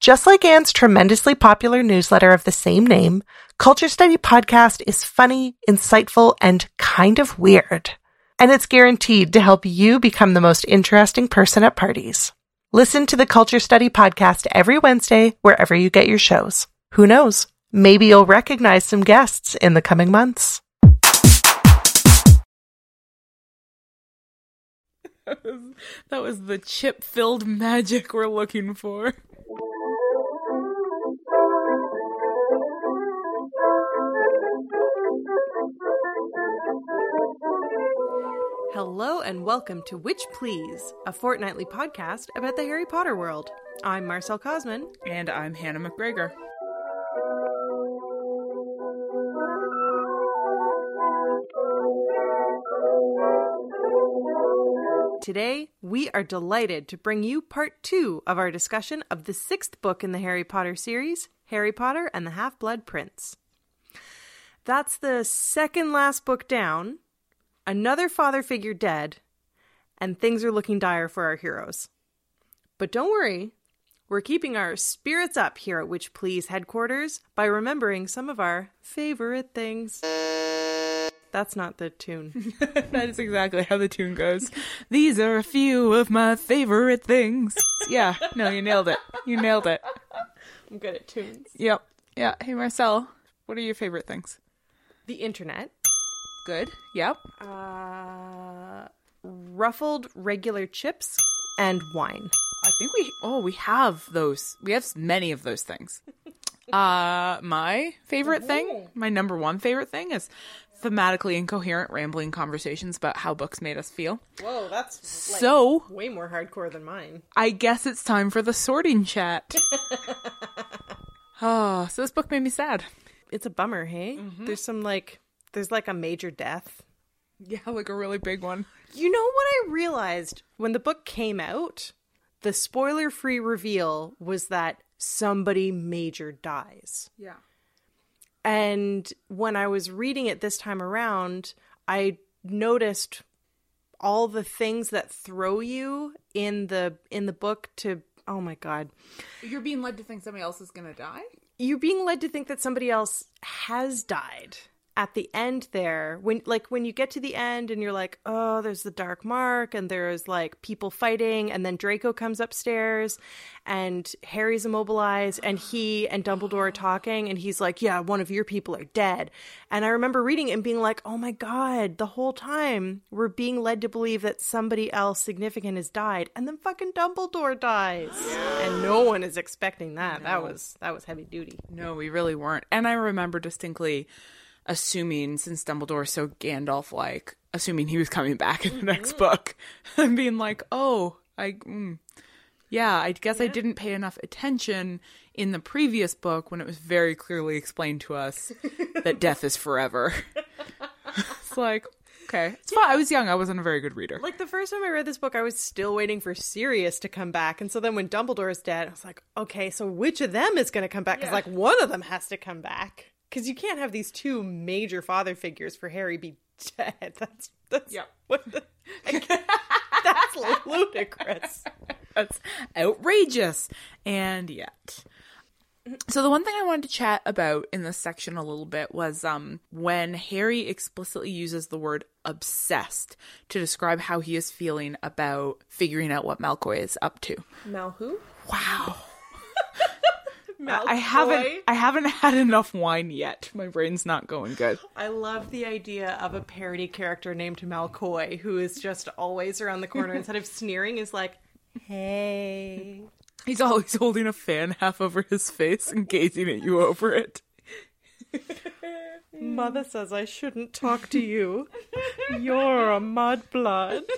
Just like Anne's tremendously popular newsletter of the same name, Culture Study Podcast is funny, insightful, and kind of weird. And it's guaranteed to help you become the most interesting person at parties. Listen to the Culture Study Podcast every Wednesday wherever you get your shows. Who knows? Maybe you'll recognize some guests in the coming months. that was the chip filled magic we're looking for. Hello and welcome to Witch Please, a fortnightly podcast about the Harry Potter world. I'm Marcelle Kosman. And I'm Hannah McGregor. Today, we are delighted to bring you part two of our discussion of the sixth book in the Harry Potter series, Harry Potter and the Half Blood Prince. That's the second last book down, another father figure dead, and things are looking dire for our heroes. But don't worry, we're keeping our spirits up here at Witch Please headquarters by remembering some of our favorite things. That's not the tune. that is exactly how the tune goes. These are a few of my favorite things. Yeah, no, you nailed it. You nailed it. I'm good at tunes. Yep. Yeah. Hey, Marcelle, what are your favorite things? The internet. Good. Yep. Uh, ruffled regular chips and wine. I think we oh we have those. We have many of those things. Uh my favorite thing, my number one favorite thing is thematically incoherent rambling conversations about how books made us feel. Whoa, that's So, way more hardcore than mine. I guess it's time for the sorting chat. oh, so this book made me sad. It's a bummer, hey? There's some like there's like a major death. Yeah, like a really big one. You know what I realized when the book came out? The spoiler-free reveal was that somebody major dies. Yeah. And when I was reading it this time around, I noticed all the things that throw you in the in the book to oh my god. You're being led to think somebody else is gonna die? You're being led to think that somebody else has died at the end there when like when you get to the end and you're like oh there's the dark mark and there's like people fighting and then Draco comes upstairs and Harry's immobilized and he and Dumbledore are talking and he's like yeah one of your people are dead. And I remember reading it and being like oh my god the whole time we're being led to believe that somebody else significant has died and then fucking Dumbledore dies. And no one is expecting that. That was that was heavy duty. No, we really weren't. And I remember distinctly assuming, since Dumbledore is so Gandalf like, assuming he was coming back in the next book and being like, oh, I. Mm. Yeah, I guess I didn't pay enough attention in the previous book when it was very clearly explained to us that death is forever. it's like, okay. It's fine. I was young. I wasn't a very good reader. Like the first time I read this book, I was still waiting for Sirius to come back, and so then when Dumbledore is dead, I was like, okay, so which of them is going to come back? Because like one of them has to come back, because you can't have these two major father figures for Harry be dead. that's that's yeah. what the, that's ludicrous. That's outrageous. And yet. So the one thing I wanted to chat about in this section a little bit was um when Harry explicitly uses the word obsessed to describe how he is feeling about figuring out what Malfoy is up to. Mal who? Wow. I haven't I haven't had enough wine yet. My brain's not going good. I love the idea of a parody character named Malcoy who is just always around the corner instead of sneering is like, "Hey." He's always holding a fan half over his face and gazing at you over it. Mother says I shouldn't talk to you. You're a mudblood.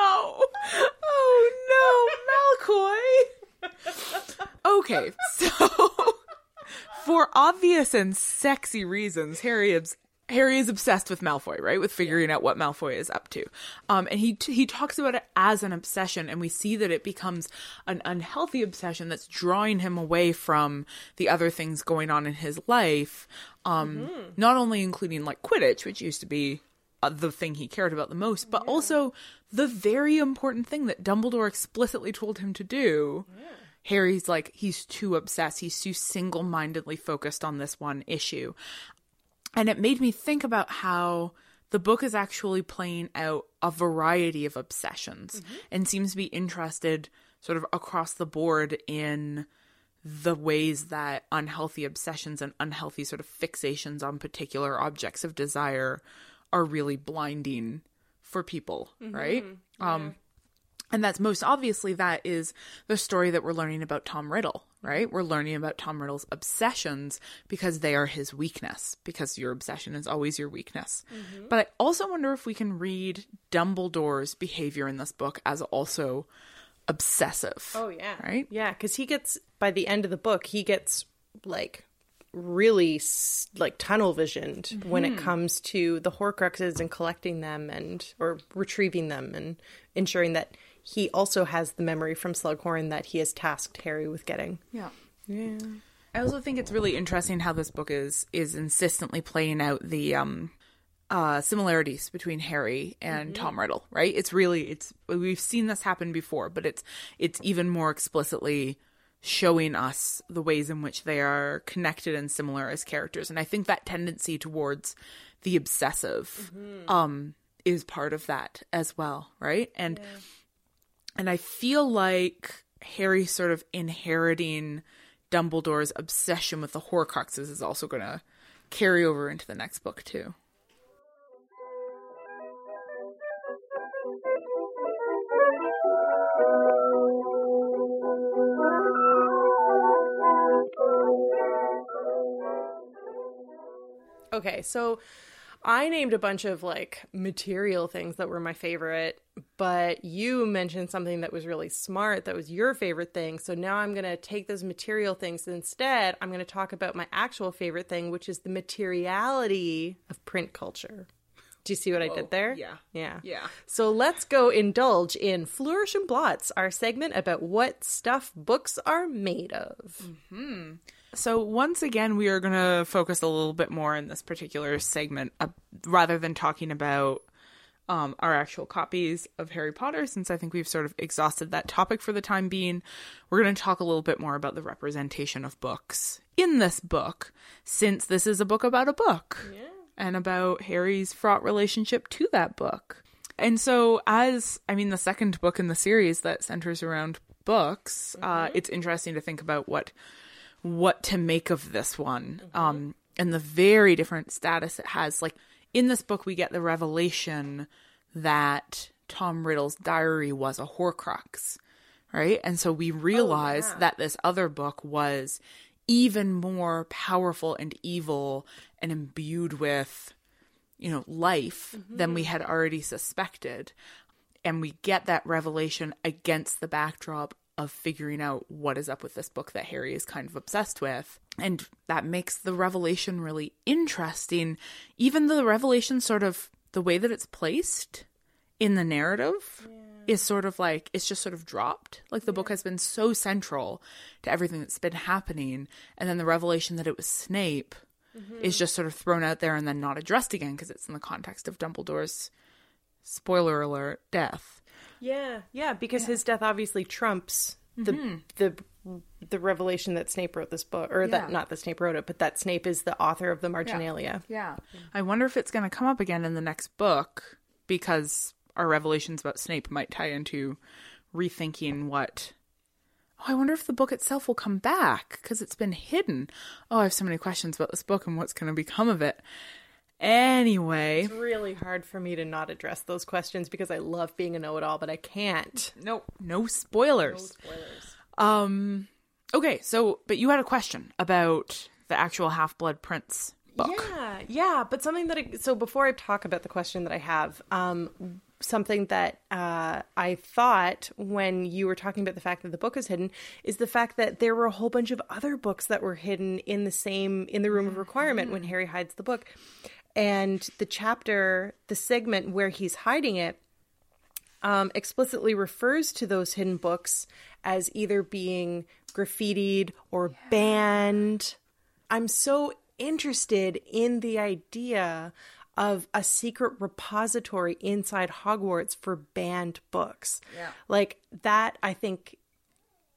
no! Oh no, Malcoy! okay, so for obvious and sexy reasons, Harry is Harry is obsessed with Malfoy, right? With figuring out what Malfoy is up to. Um, and he he talks about it as an obsession, and we see that it becomes an unhealthy obsession that's drawing him away from the other things going on in his life. Um, not only including like Quidditch, which used to be Uh, the thing he cared about the most, but also the very important thing that Dumbledore explicitly told him to do. Harry's like, he's too obsessed. He's too single mindedly focused on this one issue. And it made me think about how the book is actually playing out a variety of obsessions mm-hmm. and seems to be interested sort of across the board in the ways that unhealthy obsessions and unhealthy sort of fixations on particular objects of desire are really blinding for people, right? Um and that's most obviously that is the story that we're learning about Tom Riddle, right? We're learning about Tom Riddle's obsessions because they are his weakness, because your obsession is always your weakness. But I also wonder if we can read Dumbledore's behavior in this book as also obsessive. Oh yeah. Right? Yeah, cuz he gets by the end of the book, he gets like really like tunnel visioned when it comes to the horcruxes and collecting them and or retrieving them and ensuring that he also has the memory from Slughorn that he has tasked Harry with getting. Yeah. Yeah. I also think it's really interesting how this book is is insistently playing out the um uh similarities between Harry and Tom Riddle, right? It's really it's we've seen this happen before, but it's it's even more explicitly showing us the ways in which they are connected and similar as characters. And I think that tendency towards the obsessive um is part of that as well, right? And and I feel like Harry sort of inheriting Dumbledore's obsession with the Horcruxes is also going to carry over into the next book too. Okay, so I named a bunch of like material things that were my favorite, but you mentioned something that was really smart that was your favorite thing. So now I'm going to take those material things instead. I'm going to talk about my actual favorite thing, which is the materiality of print culture. Do you see what I did there? yeah. Yeah. Yeah. So let's go indulge in Flourish and Blotts, our segment about what stuff books are made of. Mm-hmm. So once again, we are going to focus a little bit more in this particular segment, uh, rather than talking about um, our actual copies of Harry Potter, since I think we've sort of exhausted that topic for the time being. We're going to talk a little bit more about the representation of books in this book, since this is a book about a book and about Harry's fraught relationship to that book. And so, as I mean, the second book in the series that centers around books, uh, it's interesting to think about what what to make of this one. Um and the very different status it has. Like in this book we get the revelation that Tom Riddle's diary was a horcrux right? And so we realize that this other book was even more powerful and evil and imbued with you know life than we had already suspected. And we get that revelation against the backdrop of figuring out what is up with this book that Harry is kind of obsessed with. And that makes the revelation really interesting. Even the revelation, sort of the way that it's placed in the narrative, is sort of like it's just sort of dropped. Like the book has been so central to everything that's been happening, and then the revelation that it was Snape mm-hmm. is just sort of thrown out there and then not addressed again because it's in the context of Dumbledore's spoiler alert death. Yeah, yeah, because his death obviously trumps the mm-hmm. the the revelation that Snape wrote this book, or Yeah. that not that Snape wrote it, but that Snape is the author of the Marginalia. Yeah. I wonder if it's going to come up again in the next book because our revelations about Snape might tie into rethinking what. Oh, I wonder if the book itself will come back because it's been hidden. Oh, I have so many questions about this book and what's going to become of it. Anyway, It's really hard for me to not address those questions because I love being a know-it-all, but I can't. no, no spoilers. No spoilers. Um, okay, so but you had a question about the actual Half Blood Prince book. Yeah, yeah, but something that I, so before I talk about the question that I have, um, something that uh, I thought when you were talking about the fact that the book is hidden is the fact that there were a whole bunch of other books that were hidden in the same in the room of requirement when Harry hides the book, and the chapter, the segment where he's hiding it, um, explicitly refers to those hidden books as either being graffitied or banned. I'm so interested in the idea of a secret repository inside Hogwarts for banned books. Yeah. Like that, I think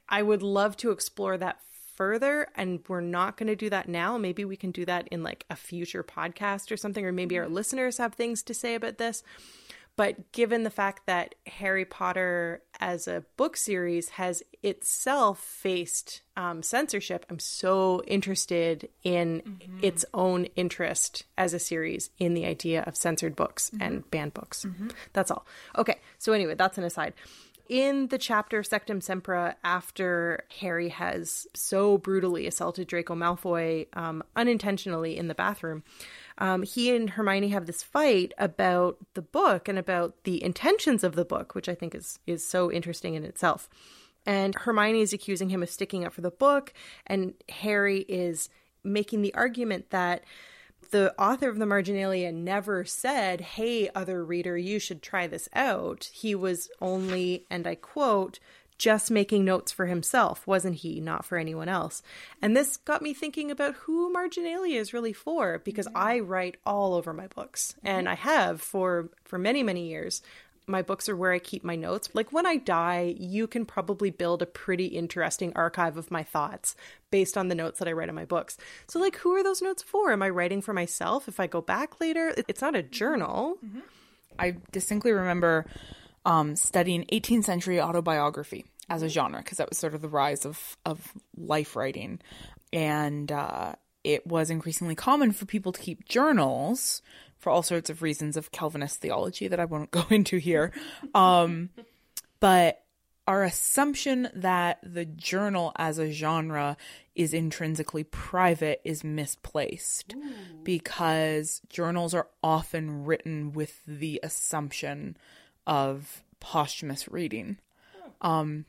I would love to explore that further and we're not going to do that now. Maybe we can do that in like a future podcast or something or maybe our mm-hmm. listeners have things to say about this. But given the fact that Harry Potter as a book series has itself faced um, censorship, I'm so interested in mm-hmm. its own interest as a series in the idea of censored books mm-hmm. and banned books. That's all. Okay, so anyway, that's an aside. In the chapter Sectumsempra, after Harry has so brutally assaulted Draco Malfoy um, unintentionally in the bathroom, um, he and Hermione have this fight about the book and about the intentions of the book, which I think is is so interesting in itself. And Hermione is accusing him of sticking up for the book, and Harry is making the argument that the author of the Marginalia never said, Hey, other reader, you should try this out. He was only, and I quote, just making notes for himself, wasn't he? Not for anyone else. And this got me thinking about who Marginalia is really for, because mm-hmm. I write all over my books, and mm-hmm. I have for for many many years. My books are where I keep my notes. Like when I die, you can probably build a pretty interesting archive of my thoughts based on the notes that I write in my books. So, like, who are those notes for? Am I writing for myself if I go back later? It's not a journal. I distinctly remember um, studying 18th century autobiography as a genre because that was sort of the rise of of life writing, and uh, it was increasingly common for people to keep journals for all sorts of reasons of Calvinist theology that I won't go into here. Um, but our assumption that the journal as a genre is intrinsically private is misplaced because journals are often written with the assumption of posthumous reading. Um,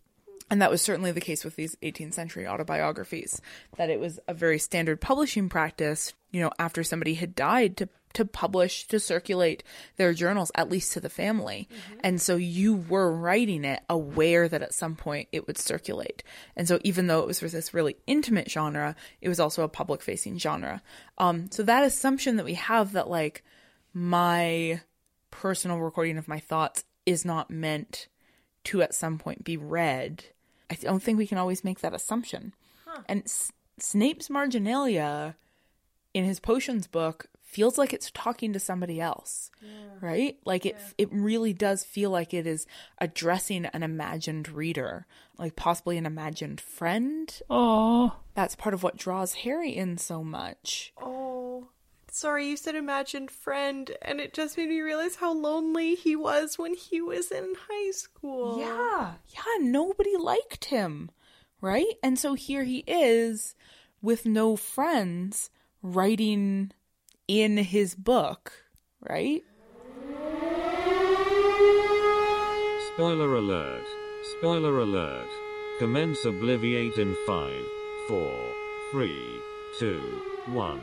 and that was certainly the case with these 18th century autobiographies, that it was a very standard publishing practice, you know, after somebody had died to to publish, to circulate their journals, at least to the family. And so you were writing it aware that at some point it would circulate. And so even though it was for this really intimate genre, it was also a public facing genre. Um, so that assumption that we have that like my personal recording of my thoughts is not meant to at some point be read. I don't think we can always make that assumption. And S- Snape's marginalia in his potions book feels like it's talking to somebody else. Right? Like it it really does feel like it is addressing an imagined reader, like possibly an imagined friend. Oh, That's part of what draws Harry in so much. Oh, sorry, you said imagined friend, and it just made me realize how lonely he was when he was in high school. Yeah, yeah, nobody liked him, right? And so here he is with no friends writing in his book, right? Spoiler alert. Spoiler alert. Commence Obliviate in 5, 4, 3, 2, 1.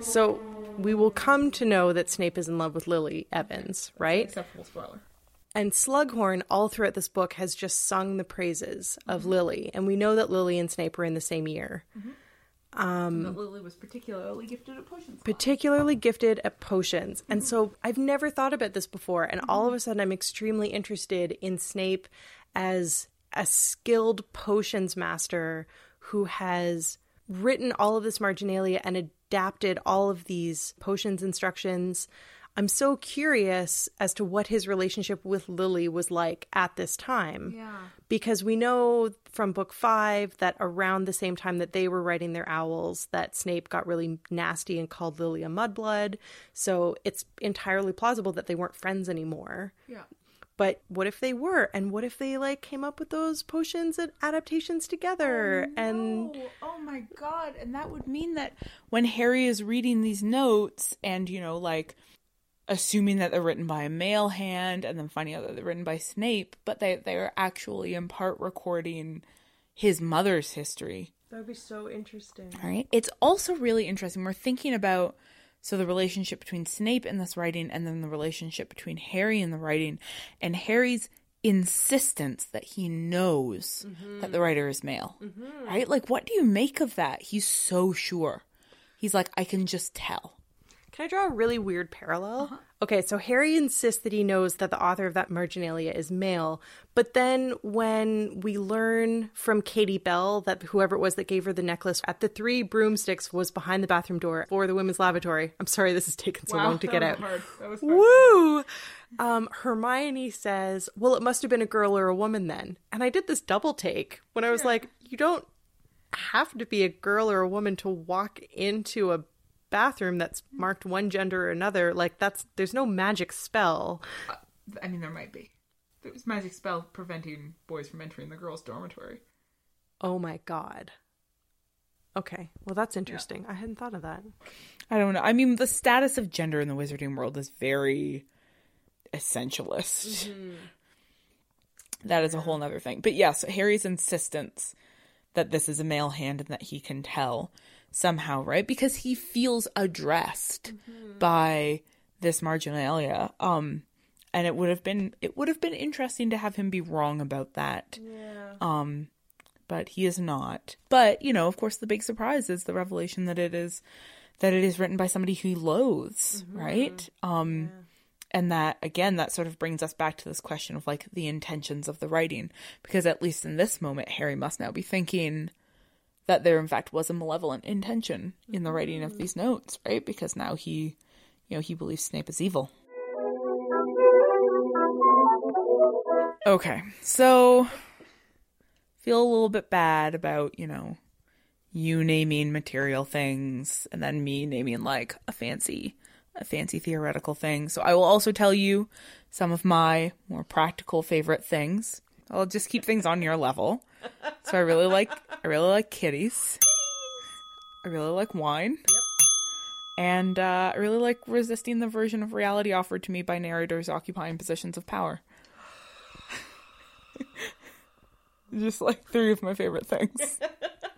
So, we will come to know that Snape is in love with Lily Evans, right? Acceptable spoiler. And Slughorn, all throughout this book, has just sung the praises of mm-hmm. Lily. And we know that Lily and Snape were in the same year. Mm-hmm. Um, but Lily was particularly gifted at potions. particularly gifted at potions. And mm-hmm. so I've never thought about this before. And all of a sudden, I'm extremely interested in Snape as a skilled potions master who has written all of this marginalia and adapted all of these potions instructions. I'm so curious as to what his relationship with Lily was like at this time. Yeah. Because we know from book five that around the same time that they were writing their owls, that Snape got really nasty and called Lily a mudblood. So it's entirely plausible that they weren't friends anymore. Yeah. But what if they were? And what if they like came up with those potions and adaptations together? Oh, and Oh, oh my god. And that would mean that when Harry is reading these notes and, you know, like assuming that they're written by a male hand and then finding out that they're written by Snape, but they they're actually in part recording his mother's history. that would be so interesting. All right. It's also really interesting. We're thinking about so the relationship between Snape in this writing and then the relationship between Harry in the writing and Harry's insistence that he knows that the writer is male. Mm-hmm. Right? Like what do you make of that? He's so sure. He's like I can just tell. Can I draw a really weird parallel? Okay, so Harry insists that he knows that the author of that marginalia is male, but then when we learn from Katie Bell that whoever it was that gave her the necklace at the three broomsticks was behind the bathroom door for the women's lavatory. I'm sorry this has taken so long to get out. Woo! Um, Hermione says, Well, it must have been a girl or a woman then. And I did this double take when I was like, You don't have to be a girl or a woman to walk into a bathroom that's marked one gender or another. Like, that's there's no magic spell. I mean there might be. There was magic spell preventing boys from entering the girls' dormitory. Oh my god. Okay, well, that's interesting. I hadn't thought of that. I don't know. I mean, the status of gender in the wizarding world is very essentialist. Mm-hmm. That is a whole nother thing. But yes, Harry's insistence that this is a male hand and that he can tell somehow, right? Because he feels addressed by this marginalia. Um and it would have been it would have been interesting to have him be wrong about that. Yeah. Um but he is not. But, you know, of course the big surprise is the revelation that it is that it is written by somebody who he loathes, right? Um and that again that sort of brings us back to this question of like the intentions of the writing because at least in this moment Harry must now be thinking that there in fact was a malevolent intention in the writing of these notes, right? Because now he you know, he believes Snape is evil. Okay. So feel a little bit bad about, you know, you naming material things and then me naming like a fancy a fancy theoretical thing. So I will also tell you some of my more practical favorite things. I'll just keep things on your level. So I really like I really like kitties. I really like wine. Yep. And uh, I really like resisting the version of reality offered to me by narrators occupying positions of power. just like three of my favorite things.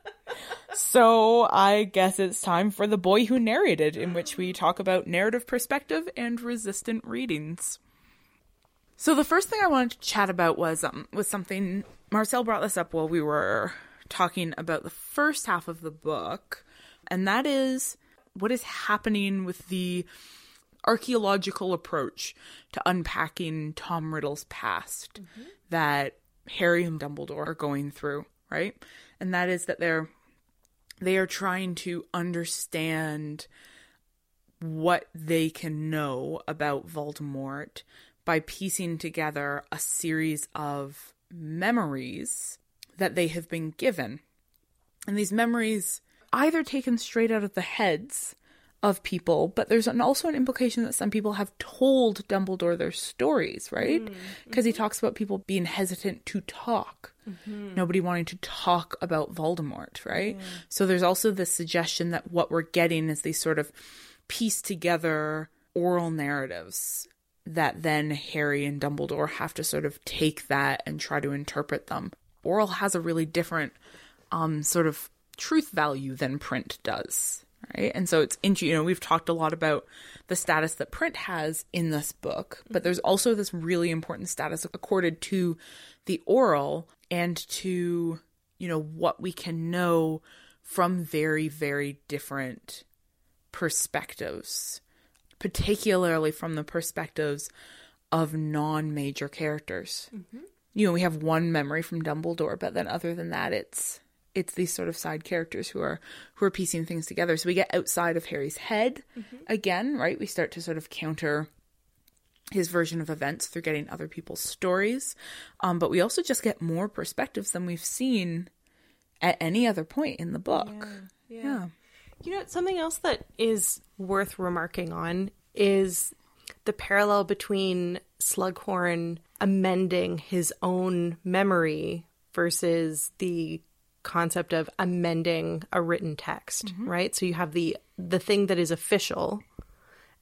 so I guess it's time for The Boy Who Narrated, in which we talk about narrative perspective and resistant readings. So the first thing I wanted to chat about was um was something Marcelle brought this up while we were talking about the first half of the book, and that is what is happening with the archaeological approach to unpacking Tom Riddle's past that Harry and Dumbledore are going through, right? And that is that they're they are trying to understand what they can know about Voldemort by piecing together a series of memories that they have been given. And these memories either taken straight out of the heads of people, but there's an, also an implication that some people have told Dumbledore their stories, right? Mm-hmm. Because he talks about people being hesitant to talk, mm-hmm. nobody wanting to talk about Voldemort, right? So there's also the suggestion that what we're getting is these sort of piece together oral narratives that then Harry and Dumbledore have to sort of take that and try to interpret them. Oral has a really different um sort of truth value than print does, right? And so it's you know we've talked a lot about the status that print has in this book, but there's also this really important status accorded to the oral and to you know what we can know from very very different perspectives, particularly from the perspectives of non-major characters. You know, we have one memory from Dumbledore, but then other than that, it's it's these sort of side characters who are who are piecing things together. So we get outside of Harry's head again, right? We start to sort of counter his version of events through getting other people's stories, um, but we also just get more perspectives than we've seen at any other point in the book. yeah. You know, something else that is worth remarking on is the parallel between Slughorn amending his own memory versus the concept of amending a written text, mm-hmm. right? So you have the the thing that is official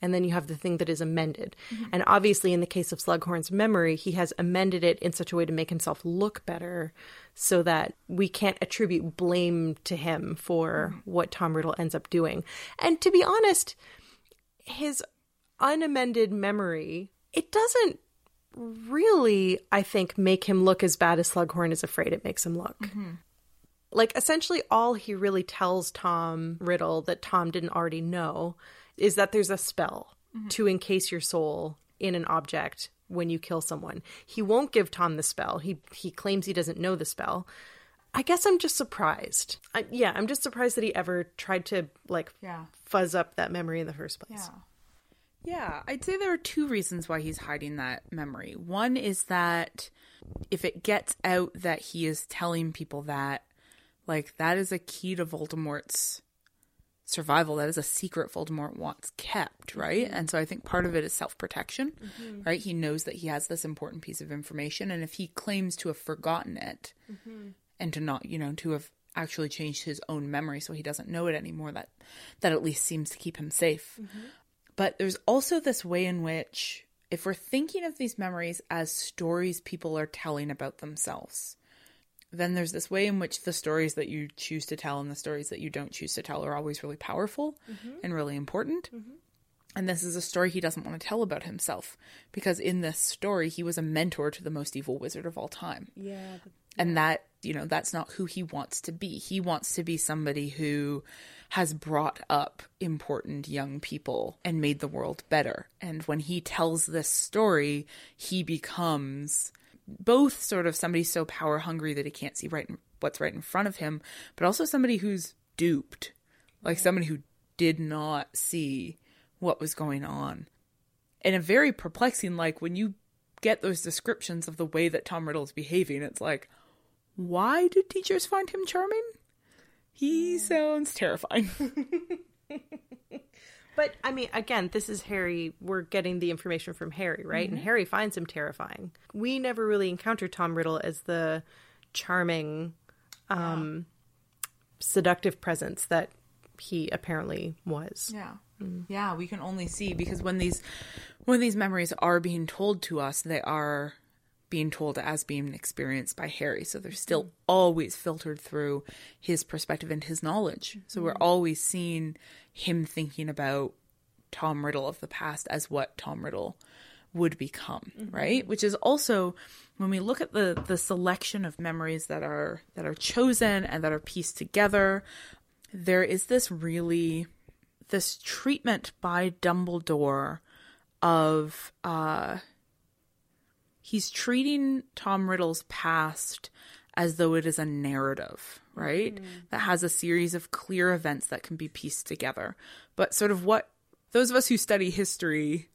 and then you have the thing that is amended. Mm-hmm. And obviously in the case of Slughorn's memory, he has amended it in such a way to make himself look better so that we can't attribute blame to him for mm-hmm. what Tom Riddle ends up doing. And to be honest, his unamended memory, it doesn't really, I think, make him look as bad as Slughorn is afraid it makes him look. Mm-hmm. Like, essentially, all he really tells Tom Riddle that Tom didn't already know is that there's a spell mm-hmm. to encase your soul in an object when you kill someone. He won't give Tom the spell. He he claims he doesn't know the spell. I guess I'm just surprised. I, yeah, I'm just surprised that he ever tried to like Yeah. fuzz up that memory in the first place. Yeah, I'd say there are two reasons why he's hiding that memory. One is that if it gets out that he is telling people that, like, that is a key to Voldemort's survival. That is a secret Voldemort wants kept, right? Mm-hmm. And so I think part of it is self protection, mm-hmm. right? He knows that he has this important piece of information, and if he claims to have forgotten it mm-hmm. and to not, you know, to have actually changed his own memory so he doesn't know it anymore, that that at least seems to keep him safe. But there's also this way in which, if we're thinking of these memories as stories people are telling about themselves, then there's this way in which the stories that you choose to tell and the stories that you don't choose to tell are always really powerful mm-hmm. and really important. Mm-hmm. And this is a story he doesn't want to tell about himself because in this story, he was a mentor to the most evil wizard of all time. Yeah. and that you know that's not who he wants to be. He wants to be somebody who has brought up important young people and made the world better. And when he tells this story he becomes both sort of somebody so power hungry that he can't see right in, what's right in front of him but also somebody who's duped like somebody who did not see what was going on and a very perplexing like when you get those descriptions of the way that Tom Riddle is behaving, it's like, why did teachers find him charming? He sounds terrifying. But I mean, again, this is Harry. We're getting the information from Harry, right? And Harry finds him terrifying. We never really encounter Tom Riddle as the charming, um, seductive presence that he apparently was. yeah. Yeah, we can only see because when these when these memories are being told to us, they are being told as being experienced by Harry. So they're still always filtered through his perspective and his knowledge. So we're always seeing him thinking about Tom Riddle of the past as what Tom Riddle would become, right? Which is also when we look at the the selection of memories that are that are chosen and that are pieced together, there is this really this treatment by Dumbledore of uh he's treating Tom Riddle's past as though it is a narrative, right? Mm. That has a series of clear events that can be pieced together. But sort of what those of us who study history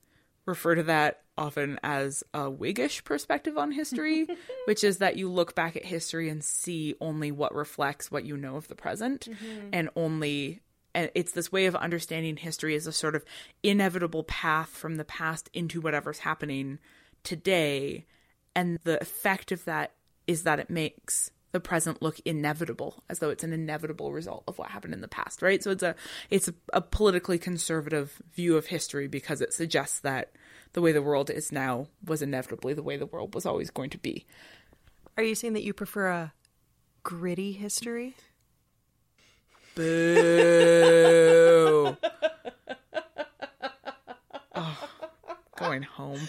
refer to that often as a Whiggish perspective on history, which is that you look back at history and see only what reflects what you know of the present mm-hmm. and only and it's this way of understanding history as a sort of inevitable path from the past into whatever's happening today. And the effect of that is that it makes the present look inevitable as though it's an inevitable result of what happened in the past right? So it's a it's a, politically conservative view of history because it suggests that the way the world is now was inevitably the way the world was always going to be. Are you saying that you prefer a gritty history? Boo. Oh, going home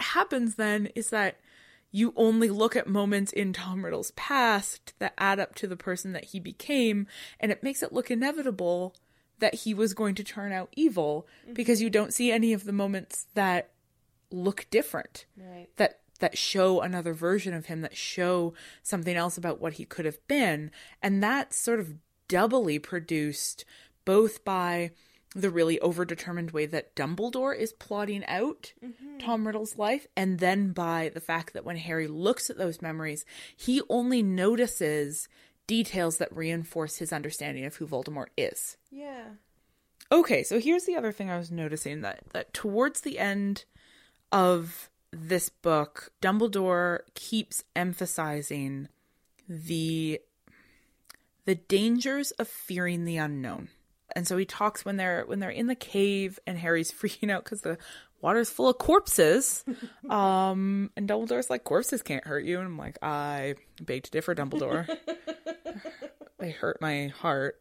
happens then is that you only look at moments in Tom Riddle's past that add up to the person that he became, and it makes it look inevitable that he was going to turn out evil mm-hmm. because you don't see any of the moments that look different. Right. That that show another version of him, that show something else about what he could have been. And that's sort of doubly produced both by the really overdetermined way that Dumbledore is plotting out mm-hmm. Tom Riddle's life, and then by the fact that when Harry looks at those memories, he only notices details that reinforce his understanding of who Voldemort is. Yeah. Okay, so here's the other thing I was noticing that that towards the end of this book, Dumbledore keeps emphasizing the the dangers of fearing the unknown. And so he talks when they're when they're in the cave and Harry's freaking out cuz the water's full of corpses. um and Dumbledore's like corpses can't hurt you and I'm like I beg to differ Dumbledore. they hurt my heart.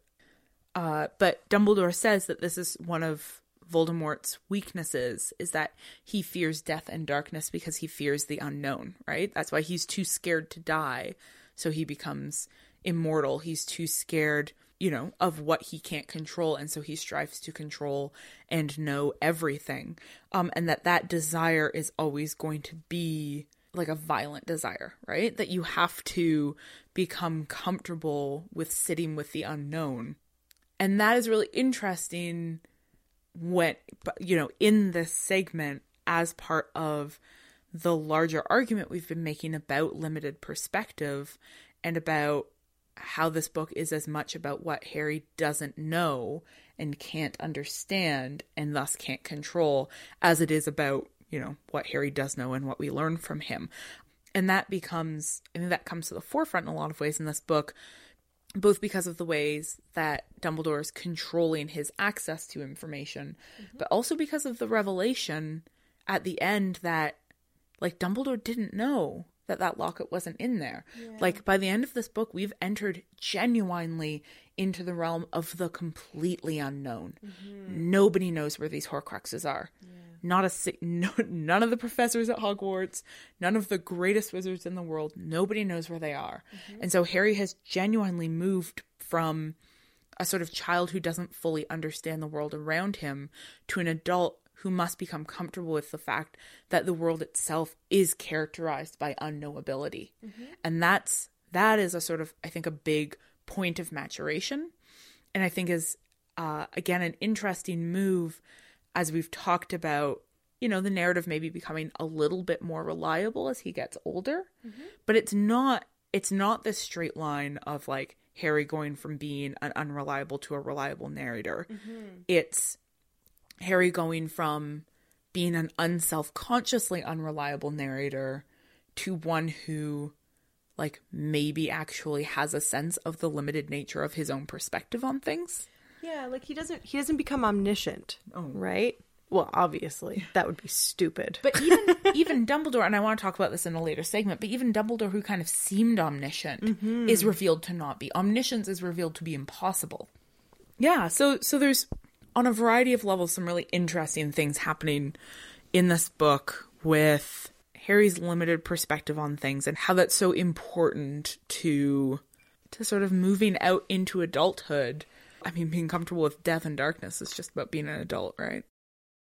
Uh, but Dumbledore says that this is one of Voldemort's weaknesses is that he fears death and darkness because he fears the unknown, right? That's why he's too scared to die. So he becomes immortal. He's too scared, you know, of what he can't control and so he strives to control and know everything. Um and that that desire is always going to be like a violent desire, right? That you have to become comfortable with sitting with the unknown and that is really interesting when you know in this segment as part of the larger argument we've been making about limited perspective and about how this book is as much about what Harry doesn't know and can't understand and thus can't control as it is about you know what Harry does know and what we learn from him. And that becomes I mean that comes to the forefront in a lot of ways in this book both because of the ways that Dumbledore is controlling his access to information, mm-hmm. but also because of the revelation at the end that, like, Dumbledore didn't know that that locket wasn't in there. Like, by the end of this book, we've entered genuinely into the realm of the completely unknown. Mm-hmm. Nobody knows where these Horcruxes are. Not a no, none of the professors at Hogwarts, none of the greatest wizards in the world, nobody knows where they are. Mm-hmm. And so Harry has genuinely moved from a sort of child who doesn't fully understand the world around him to an adult who must become comfortable with the fact that the world itself is characterized by unknowability. Mm-hmm. And that's that is a sort of I think a big point of maturation. And I think is uh, again an interesting move as we've talked about you know the narrative maybe becoming a little bit more reliable as he gets older. Mm-hmm. But it's not it's not this straight line of like harry going from being an unreliable to a reliable narrator. Mm-hmm. It's harry going from being an unself-consciously unreliable narrator to one who like maybe actually has a sense of the limited nature of his own perspective on things Yeah, like he doesn't he doesn't become omniscient. Oh. Right? Well, obviously. That would be stupid. But even even Dumbledore, and I want to talk about this in a later segment, but even Dumbledore, who kind of seemed omniscient, mm-hmm. is revealed to not be. Omniscience is revealed to be impossible. Yeah, so so there's on a variety of levels some really interesting things happening in this book with Harry's limited perspective on things and how that's so important to to sort of moving out into adulthood. I mean, being comfortable with death and darkness is just about being an adult, right?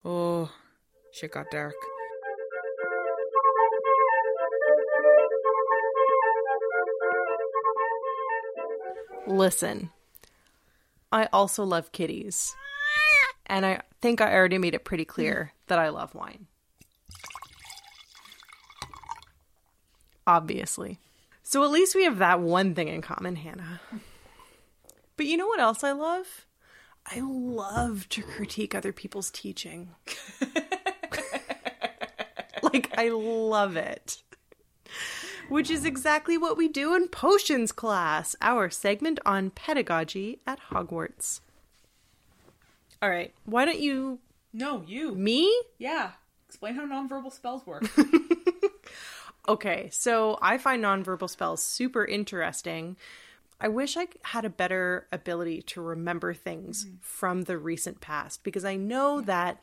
Oh, shit got dark. Listen, I also love kitties. And I think I already made it pretty clear that I love wine. Obviously. So at least we have that one thing in common, Hannah. But you know what else I love? I love to critique other people's teaching. like, I love it. Which is exactly what we do in Potions class, our segment on pedagogy at Hogwarts. All right, why don't you. No, you. Me? Yeah. Explain how nonverbal spells work. Okay, so I find nonverbal spells super interesting. I wish I had a better ability to remember things mm-hmm. from the recent past because I know that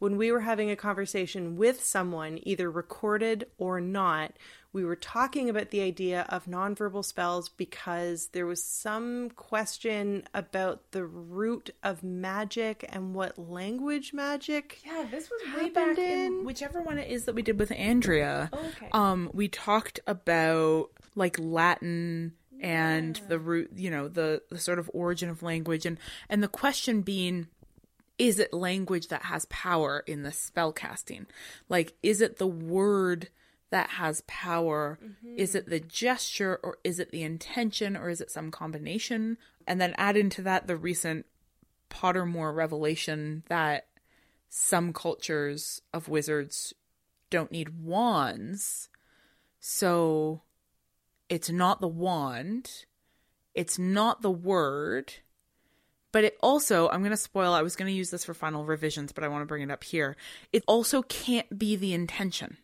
when we were having a conversation with someone, either recorded or not, we were talking about the idea of nonverbal spells because there was some question about the root of magic and what language magic. Yeah, this was way back in in- whichever one it is that we did with Andrea. Oh, okay. Um, we talked about like Latin and the root, you know, the, the sort of origin of language, and and the question being, is it language that has power in the spell casting? Like, is it the word that has power? Is mm-hmm. it the gesture, or is it the intention, or is it some combination? And then add into that the recent Pottermore revelation that some cultures of wizards don't need wands. So it's not the wand, it's not the word, but it also, I'm going to spoil, I was going to use this for final revisions, but I want to bring it up here. It also can't be the intention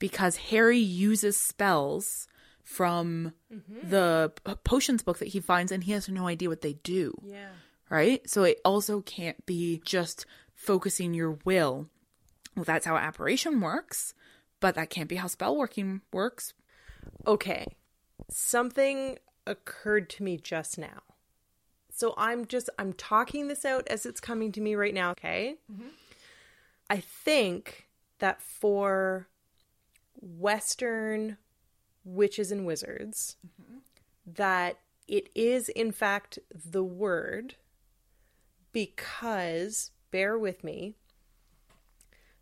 because Harry uses spells from mm-hmm. the potions book that he finds and he has no idea what they do Yeah. right? So it also can't be just focusing your will. Well, that's how apparition works, but that can't be how spell working works. Okay. Something occurred to me just now. So I'm just I'm talking this out as it's coming to me right now, okay? Mm-hmm. I think that for western witches and wizards mm-hmm. that it is in fact the word because bear with me.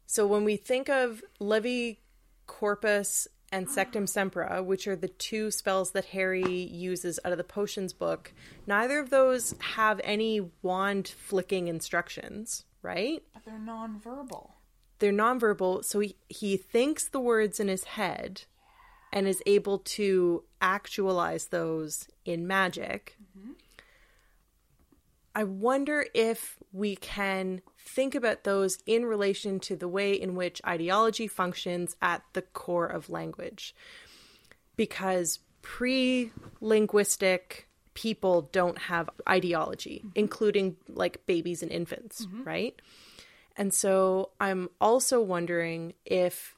So when we think of Levi Corpus and ah. Sectumsempra, which are the two spells that Harry uses out of the potions book, neither of those have any wand flicking instructions, right? But they're nonverbal. They're nonverbal, so he, he thinks the words in his head and is able to actualize those in magic. I wonder if we can think about those in relation to the way in which ideology functions at the core of language. Because pre linguistic people don't have ideology, including like babies and infants, mm-hmm. right? And so I'm also wondering if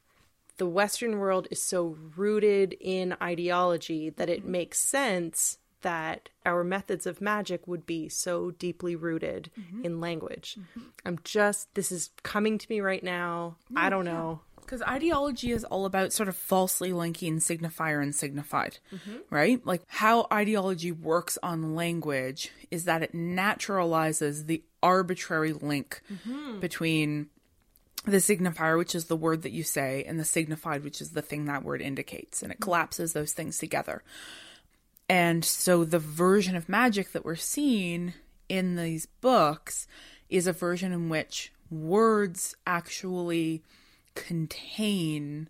the Western world is so rooted in ideology that it mm-hmm. makes sense that our methods of magic would be so deeply rooted mm-hmm. in language. Mm-hmm. I'm just, this is coming to me right now. I don't know. Because ideology is all about sort of falsely linking signifier and signified, mm-hmm. right? Like how ideology works on language is that it naturalizes the arbitrary link mm-hmm. between the signifier, which is the word that you say, and the signified, which is the thing that word indicates, and it mm-hmm. collapses those things together. And so the version of magic that we're seeing in these books is a version in which words actually contain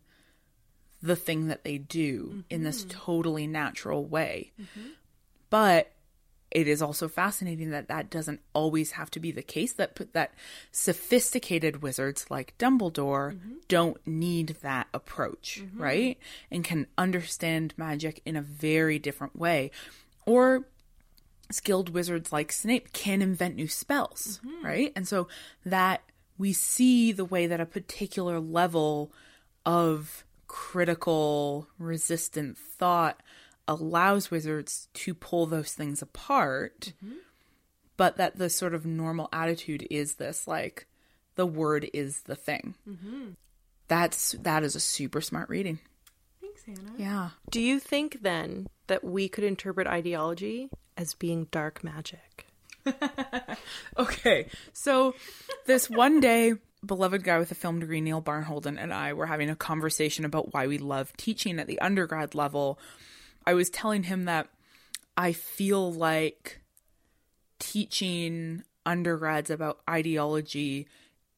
the thing that they do in this mm-hmm. totally natural way. Mm-hmm. But it is also fascinating that that doesn't always have to be the case that that sophisticated wizards like Dumbledore mm-hmm. don't need that approach, right? And can understand magic in a very different way. Or skilled wizards like Snape can invent new spells, right? And so that we see the way that a particular level of critical resistant thought allows wizards to pull those things apart mm-hmm. but that the sort of normal attitude is this like the word is the thing. Mm-hmm. That's that is a super smart reading. Thanks, Hannah. yeah. Do you think then that we could interpret ideology as being dark magic? Okay, so this one day, beloved guy with a film degree, Neil Barnholden, and I were having a conversation about why we love teaching at the undergrad level. I was telling him that I feel like teaching undergrads about ideology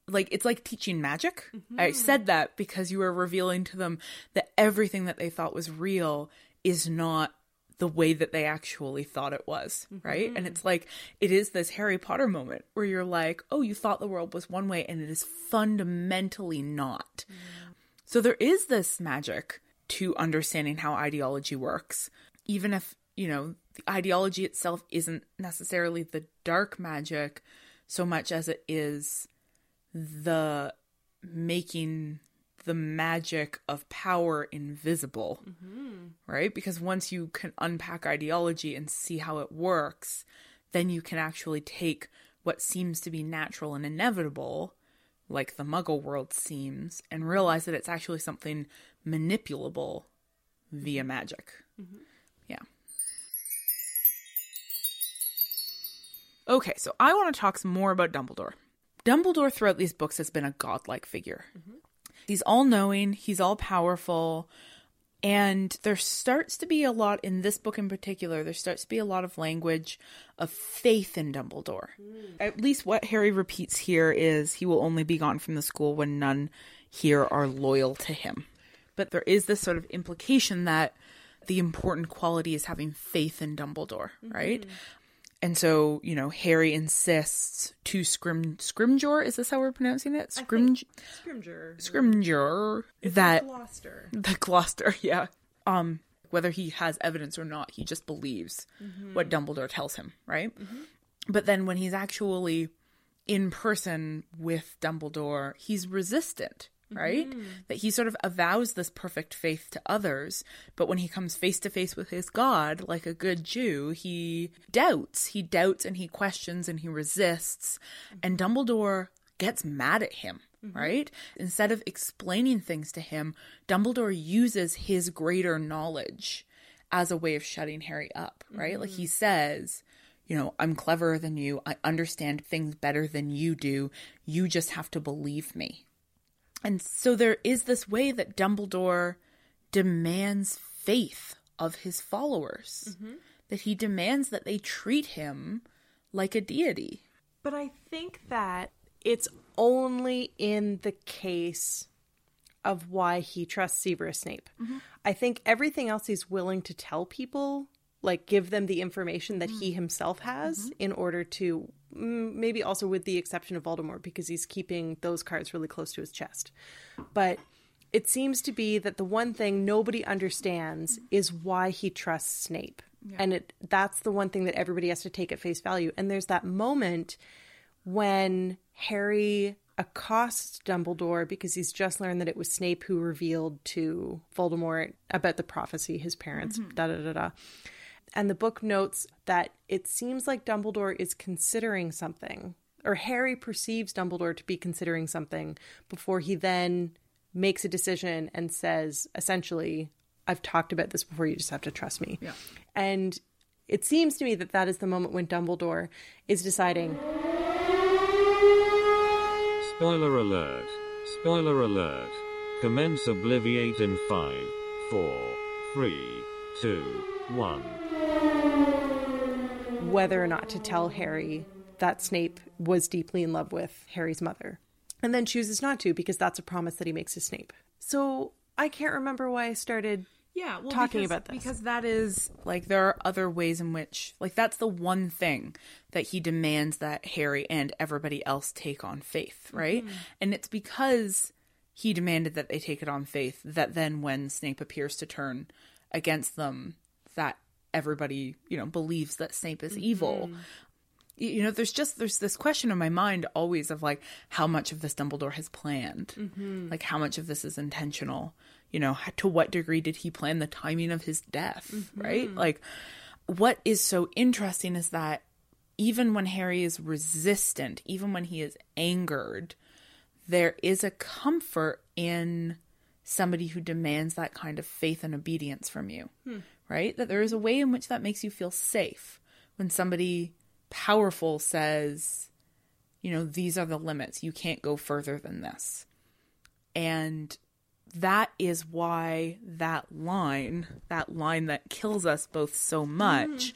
like it's like teaching magic. Mm-hmm. I said that because you were revealing to them that everything that they thought was real is not the way that they actually thought it was, mm-hmm. right? And it's like it is this Harry Potter moment where you're like, "Oh, you thought the world was one way and it is fundamentally not." Mm-hmm. So there is this magic to understanding how ideology works, even if, you know, the ideology itself isn't necessarily the dark magic so much as it is the making the magic of power invisible, mm-hmm. right? Because once you can unpack ideology and see how it works, then you can actually take what seems to be natural and inevitable, like the muggle world seems, and realize that it's actually something manipulable via mm-hmm. magic. Mm-hmm. Yeah. Okay, so I want to talk some more about Dumbledore. Dumbledore throughout these books has been a godlike figure. He's all knowing, he's all powerful, and there starts to be a lot in this book in particular, there starts to be a lot of language of faith in Dumbledore. Hmm. At least what Harry repeats here is he will only be gone from the school when none here are loyal to him. But there is this sort of implication that the important quality is having faith in Dumbledore, right? Mm-hmm. And so, you know, Harry insists to Scrim Scrimgeour, is this how we're pronouncing it? Scrim Scrimger. Scrimgeour that Gloucester. the Gloucester, yeah. Um, whether he has evidence or not, he just believes what Dumbledore tells him, right? But then when he's actually in person with Dumbledore, he's resistant, right? Mm-hmm. That he sort of avows this perfect faith to others, but when he comes face to face with his God, like a good Jew, he doubts. He doubts and he questions and he resists. And Dumbledore gets mad at him, mm-hmm. right? Instead of explaining things to him, Dumbledore uses his greater knowledge as a way of shutting Harry up, right? Like he mm-hmm. says, you know, I'm cleverer than you. I understand things better than you do. You just have to believe me. And so there is this way that Dumbledore demands faith of his followers, mm-hmm. that he demands that they treat him like a deity. But I think that it's only in the case of why he trusts Severus Snape. Mm-hmm. I think everything else he's willing to tell people, like give them the information that he mm. himself has mm-hmm. in order to mm, maybe also with the exception of Voldemort because he's keeping those cards really close to his chest. But it seems to be that the one thing nobody understands is why he trusts Snape. And it that's the one thing that everybody has to take at face value. And there's that moment when Harry accosts Dumbledore because he's just learned that it was Snape who revealed to Voldemort about the prophecy, his parents, mm-hmm. da da da da. And the book notes that it seems like Dumbledore is considering something, or Harry perceives Dumbledore to be considering something before he then makes a decision and says, essentially, I've talked about this before, you just have to trust me. Yeah. And it seems to me that that is the moment when Dumbledore is deciding, Spoiler alert. Spoiler alert. Commence Obliviate in 5, 4, 3, 2, 1. Whether or not to tell Harry that Snape was deeply in love with Harry's mother, and then chooses not to because that's a promise that he makes to Snape. So I can't remember why I started. yeah well, talking because- about this. because that is like there are other ways in which like that's the one thing that he demands that harry and everybody else take on faith right mm-hmm. and it's because he demanded that they take it on faith that then when snape appears to turn against them that everybody you know believes that snape is mm-hmm. evil. Y- you know there's just there's this question in my mind always of like how much of this dumbledore has planned? Mm-hmm. Like how much of this is intentional? You know to what degree did he plan the timing of his death mm-hmm. right? Like what is so interesting is that even when harry is resistant even when he is angered there is a comfort in somebody who demands that kind of faith and obedience from you, hmm. Right? That there is a way in which that makes you feel safe when somebody powerful says, you know, these are the limits. You can't go further than this. And that is why that line, that line that kills us both so much,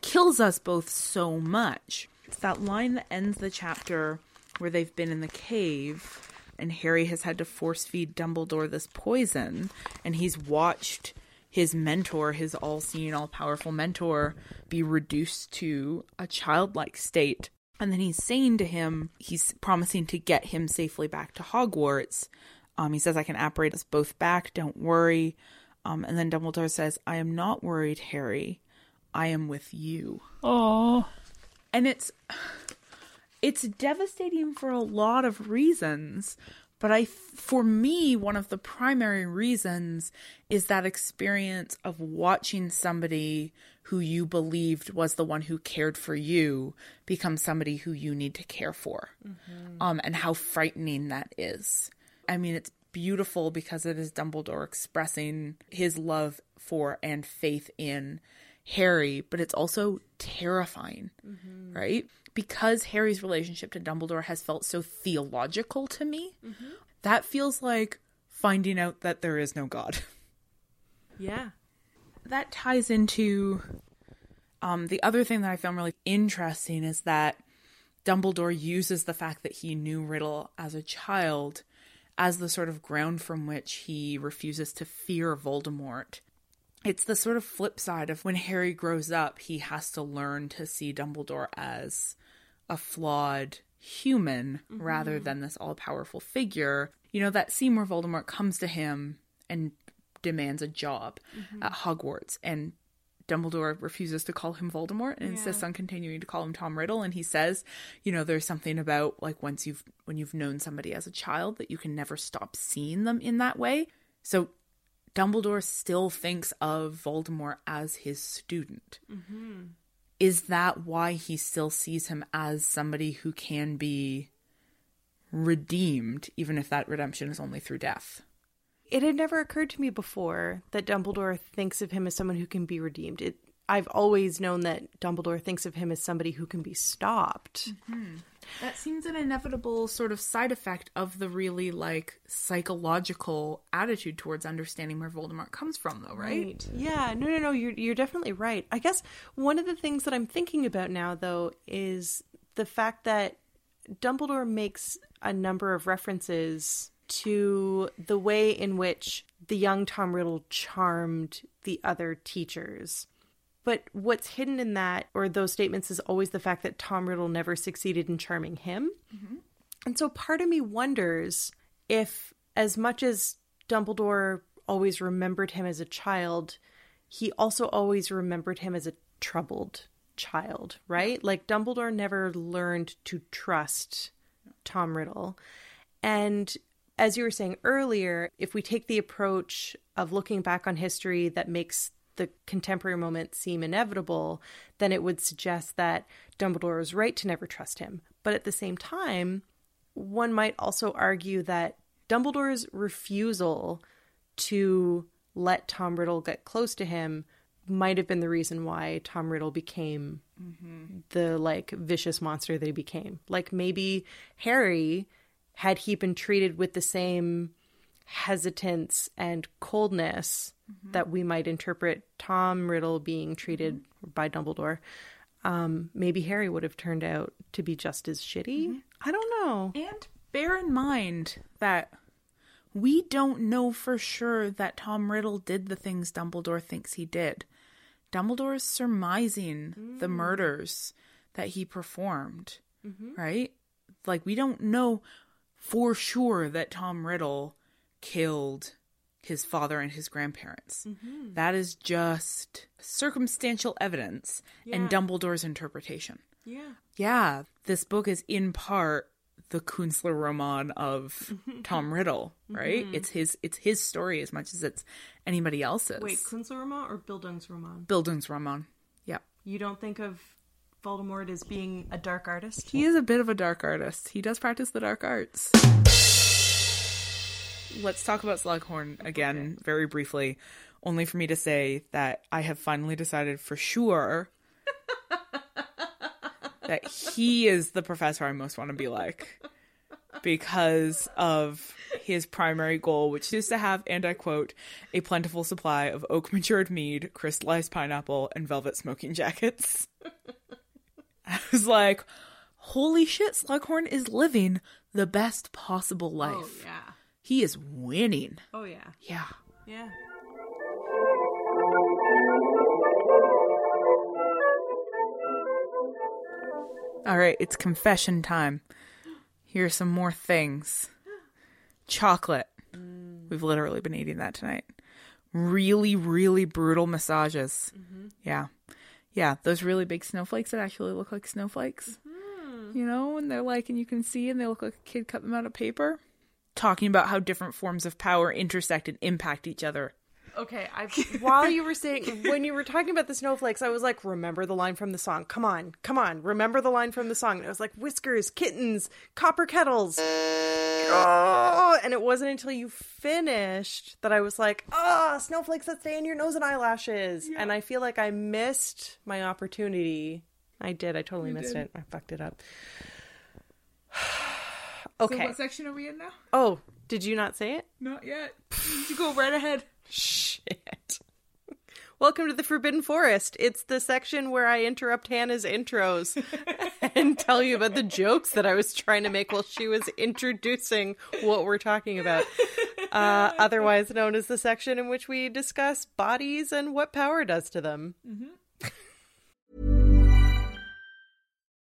kills us both so much. It's that line that ends the chapter where they've been in the cave and Harry has had to force feed Dumbledore this poison and he's watched his mentor, his all seeing, all powerful mentor, be reduced to a childlike state. And then he's saying to him, he's promising to get him safely back to Hogwarts. Um, he says, I can apparate us both back, don't worry. Um, and then Dumbledore says, I am not worried, Harry. I am with you. Oh. And it's it's devastating for a lot of reasons. But I, for me, one of the primary reasons is that experience of watching somebody who you believed was the one who cared for you become somebody who you need to care for. Um, and how frightening that is. I mean, it's beautiful because it is Dumbledore expressing his love for and faith in Harry, but it's also terrifying, right? Because Harry's relationship to Dumbledore has felt so theological to me, that feels like finding out that there is no God. Yeah. that ties into um, the other thing that I found really interesting is that Dumbledore uses the fact that he knew Riddle as a child as the sort of ground from which he refuses to fear Voldemort. It's the sort of flip side of when Harry grows up, he has to learn to see Dumbledore as a flawed human mm-hmm. rather than this all powerful figure. You know, that scene where Voldemort comes to him and demands a job mm-hmm. at Hogwarts and Dumbledore refuses to call him Voldemort and insists on continuing to call him Tom Riddle and he says, you know, there's something about like once you've when you've known somebody as a child that you can never stop seeing them in that way. So Dumbledore still thinks of Voldemort as his student. Mm-hmm. Is that why he still sees him as somebody who can be redeemed, even if that redemption is only through death? It had never occurred to me before that Dumbledore thinks of him as someone who can be redeemed. It, I've always known that Dumbledore thinks of him as somebody who can be stopped. Mm-hmm. That seems an inevitable sort of side effect of the really like psychological attitude towards understanding where Voldemort comes from, though, right? Yeah, no, no, no. You're you're definitely right. I guess one of the things that I'm thinking about now, though, is the fact that Dumbledore makes a number of references to the way in which the young Tom Riddle charmed the other teachers. But what's hidden in that or those statements is always the fact that Tom Riddle never succeeded in charming him. Mm-hmm. And so part of me wonders if, as much as Dumbledore always remembered him as a child, he also always remembered him as a troubled child, right? Like Dumbledore never learned to trust Tom Riddle. And as you were saying earlier, if we take the approach of looking back on history that makes the contemporary moment seem inevitable, then it would suggest that Dumbledore was right to never trust him. But at the same time, one might also argue that Dumbledore's refusal to let Tom Riddle get close to him might have been the reason why Tom Riddle became the like vicious monster that he became. Like maybe Harry, had he been treated with the same hesitance and coldness Mm-hmm. that we might interpret Tom Riddle being mm-hmm. treated by Dumbledore, um, maybe Harry would have turned out to be just as shitty. Mm-hmm. I don't know. And bear in mind that we don't know for sure that Tom Riddle did the things Dumbledore thinks he did. Dumbledore is surmising the mm. murders that he performed, right? Like, we don't know for sure that Tom Riddle killed his father and his grandparents. Mm-hmm. That is just circumstantial evidence and Dumbledore's interpretation. Yeah. Yeah, this book is in part the Kunstlerroman of Tom Riddle, right? Mm-hmm. It's his it's his story as much as it's anybody else's. Wait, Kunstlerroman or Bildungsroman? Bildungsroman. Yeah. You don't think of Voldemort as being a dark artist? He is a bit of a dark artist. He does practice the dark arts. Let's talk about Slughorn again very briefly, only for me to say that I have finally decided for sure that he is the professor I most want to be like because of his primary goal, which is to have, and I quote, a plentiful supply of oak matured mead, crystallized pineapple, and velvet smoking jackets. I was like, holy shit, Slughorn is living the best possible oh, life. yeah. He is winning. Oh yeah. Yeah. Yeah. All right, it's confession time. Here are some more things. Chocolate. Mm. We've literally been eating that tonight. Really, really brutal massages. Mm-hmm. Yeah. Yeah, those really big snowflakes that actually look like snowflakes. Mm-hmm. you know, and they're like, and you can see, and they look like a kid cut them out of paper. Talking about how different forms of power intersect and impact each other. Okay, I while you were saying when you were talking about the snowflakes, I was like, remember the line from the song. Come on, come on, remember the line from the song. And I was like, whiskers, kittens, copper kettles. Oh, and it wasn't until you finished that I was like, oh, snowflakes that stay in your nose and eyelashes. And I feel like I missed my opportunity. I did. I totally missed it. I fucked it up. So okay. what section are we in now? oh, did you not say it? Not yet. you go right ahead. Shit. Welcome to the Forbidden Forest. It's the section where I interrupt Hannah's intros and tell you about the jokes that I was trying to make while she was introducing what we're talking about. Uh, otherwise known as the section in which we discuss bodies and what power does to them.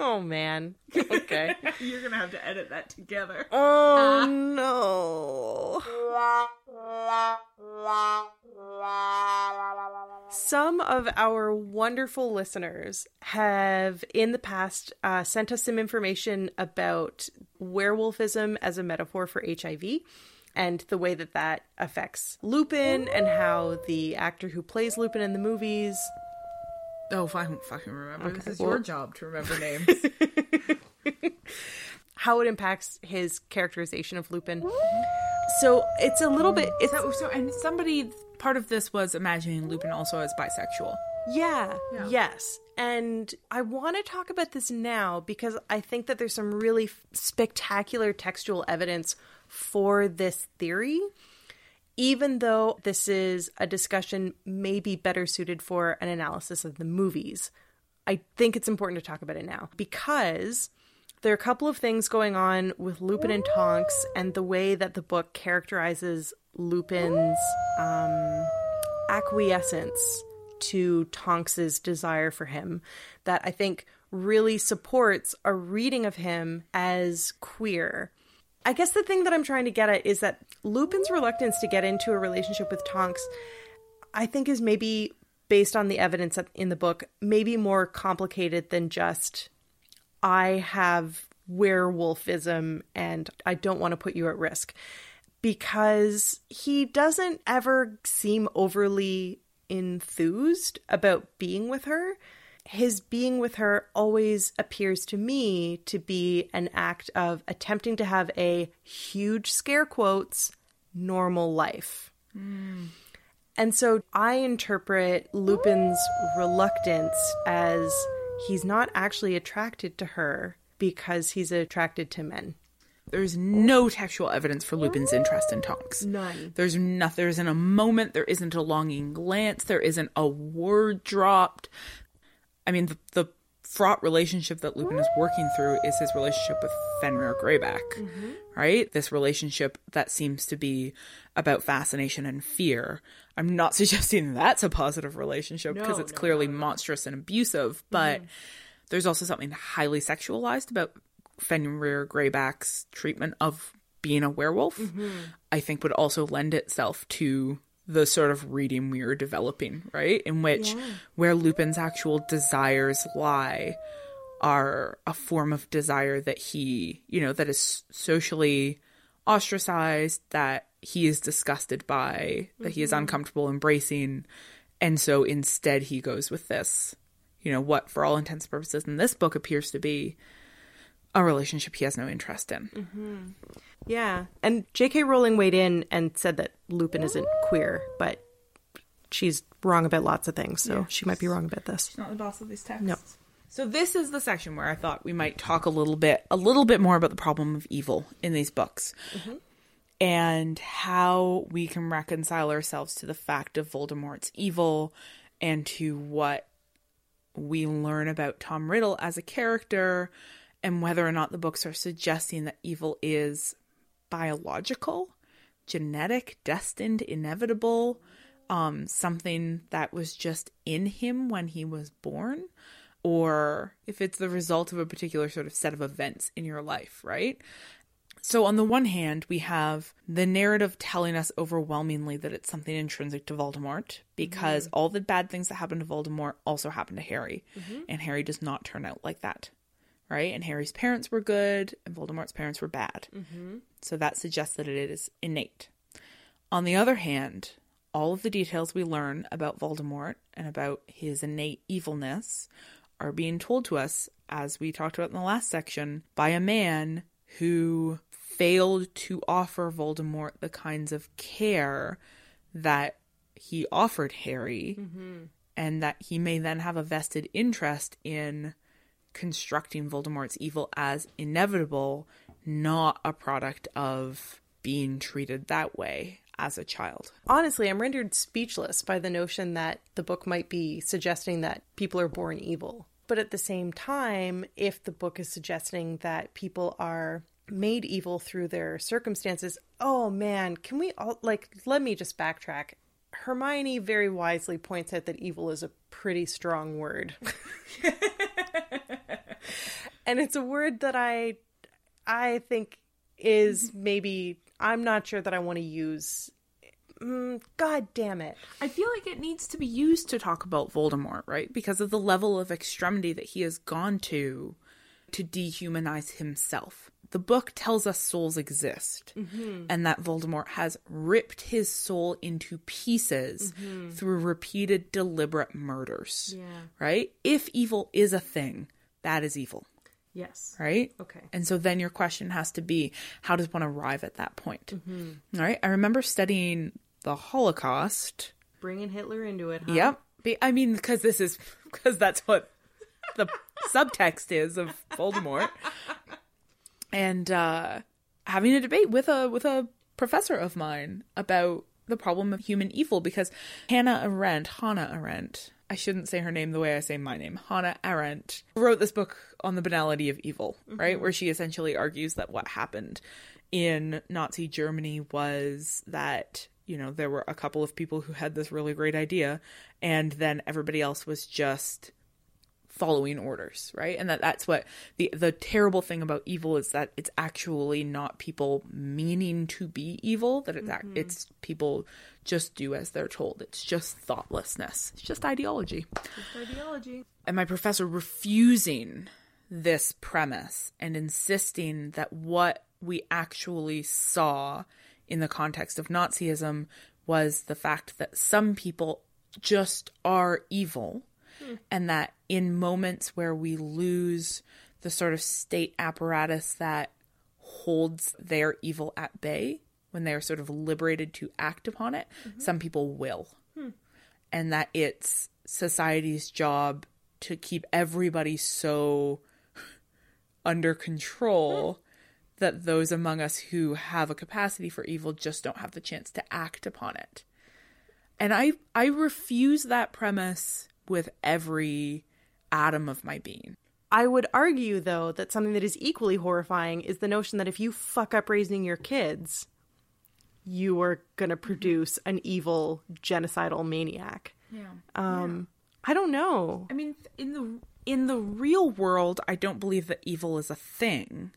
Oh, man. Okay. You're gonna have to edit that together. oh, no. Some of our wonderful listeners have in the past uh, sent us some information about werewolfism as a metaphor for HIV and the way that that affects Lupin and how the actor who plays Lupin in the movies. Oh, if I don't fucking remember. this Okay, is well- your job to remember names. How it impacts his characterization of Lupin. So it's a little bit. It's so, so, and somebody, part of this was imagining Lupin also as bisexual. Yeah, yes. And I want to talk about this now because I think that there's some really f- spectacular textual evidence for this theory. Even though this is a discussion maybe better suited for an analysis of the movies, I think it's important to talk about it now because there are a couple of things going on with Lupin and Tonks and the way that the book characterizes Lupin's um, acquiescence to Tonks's desire for him that I think really supports a reading of him as queer. I guess the thing that I'm trying to get at is that Lupin's reluctance to get into a relationship with Tonks, I think, is maybe based on the evidence in the book, maybe more complicated than just I have werewolfism and I don't want to put you at risk. Because he doesn't ever seem overly enthused about being with her. His being with her always appears to me to be an act of attempting to have a huge scare quotes normal life. And so I interpret Lupin's reluctance as he's not actually attracted to her because he's attracted to men. There's no textual evidence for Lupin's interest in Tonks. None. There's nothing. There isn't a moment. There isn't a longing glance. There isn't a word dropped. I mean, the, the fraught relationship that Lupin is working through is his relationship with Fenrir Greyback, mm-hmm. right? This relationship that seems to be about fascination and fear. I'm not suggesting that's a positive relationship because it's clearly monstrous and abusive, but mm-hmm. there's also something highly sexualized about Fenrir Greyback's treatment of being a werewolf. Mm-hmm. I think would also lend itself to the sort of reading we are developing, right? In which where Lupin's actual desires lie are a form of desire that he, you know, that is socially ostracized, that he is disgusted by, that he is mm-hmm. uncomfortable embracing. And so instead he goes with this, you know, what for all intents and purposes in this book appears to be a relationship he has no interest in. Mm-hmm. Yeah. And J.K. Rowling weighed in and said that Lupin isn't queer, but she's wrong about lots of things, so she might be wrong about this. She's not the boss of these texts. No. So this is the section where I thought we might talk a little bit, a little bit more about the problem of evil in these books, mm-hmm. and how we can reconcile ourselves to the fact of Voldemort's evil, and to what we learn about Tom Riddle as a character and whether or not the books are suggesting that evil is biological, genetic, destined, inevitable, um, something that was just in him when he was born, or if it's the result of a particular sort of set of events in your life, right? So, on the one hand, we have the narrative telling us overwhelmingly that it's something intrinsic to Voldemort because all the bad things that happened to Voldemort also happened to Harry. And Harry does not turn out like that, right? And Harry's parents were good and Voldemort's parents were bad. Mm-hmm. So, that suggests that it is innate. On the other hand, all of the details we learn about Voldemort and about his innate evilness are being told to us, as we talked about in the last section, by a man who failed to offer Voldemort the kinds of care that he offered Harry, mm-hmm. and that he may then have a vested interest in constructing Voldemort's evil as inevitable, not a product of being treated that way as a child. Honestly, I'm rendered speechless by the notion that the book might be suggesting that people are born evil. But at the same time, if the book is suggesting that people are made evil through their circumstances, oh man, can we all, like, let me just backtrack. Hermione very wisely points out that evil is a pretty strong word. and it's a word that I I think is mm-hmm. maybe I'm not sure that I want to use mm, god damn it. I feel like it needs to be used to talk about Voldemort, right? Because of the level of extremity that he has gone to to dehumanize himself. The book tells us souls exist mm-hmm. and that Voldemort has ripped his soul into pieces mm-hmm. through repeated deliberate murders. Yeah. Right? If evil is a thing, that is evil, Yes. right? Okay. And so then your question has to be how does one arrive at that point? All right. I remember studying the Holocaust. Bringing Hitler into it, huh? Yep. Be- I mean, because this is because that's what the subtext is of Voldemort, and uh, having a debate with a with a professor of mine about the problem of human evil because Hannah Arendt, Hannah Arendt, I shouldn't say her name the way I say my name, Hannah Arendt, wrote this book on the banality of evil, right? Mm-hmm. Where she essentially argues that what happened in Nazi Germany was that, you know, there were a couple of people who had this really great idea and then everybody else was just following orders, right? And that that's what the the terrible thing about evil is that it's actually not people meaning to be evil, that it's ac mm-hmm. it's people just do as they're told. It's just thoughtlessness. It's just ideology. Just Ideology. And my professor refusing this premise and insisting that what we actually saw in the context of Nazism was the fact that some people just are evil and that in moments where we lose the sort of state apparatus that holds their evil at bay when they are sort of liberated to act upon it mm-hmm. some people will. Hmm. And that it's society's job to keep everybody so under control hmm. that those among us who have a capacity for evil just don't have the chance to act upon it. And I I refuse that premise with every atom of my being. I would argue, though, that something that is equally horrifying is the notion that if you fuck up raising your kids, you are going to produce an evil genocidal maniac. Yeah. Um, I don't know. I mean, in the in the real world, I don't believe that evil is a thing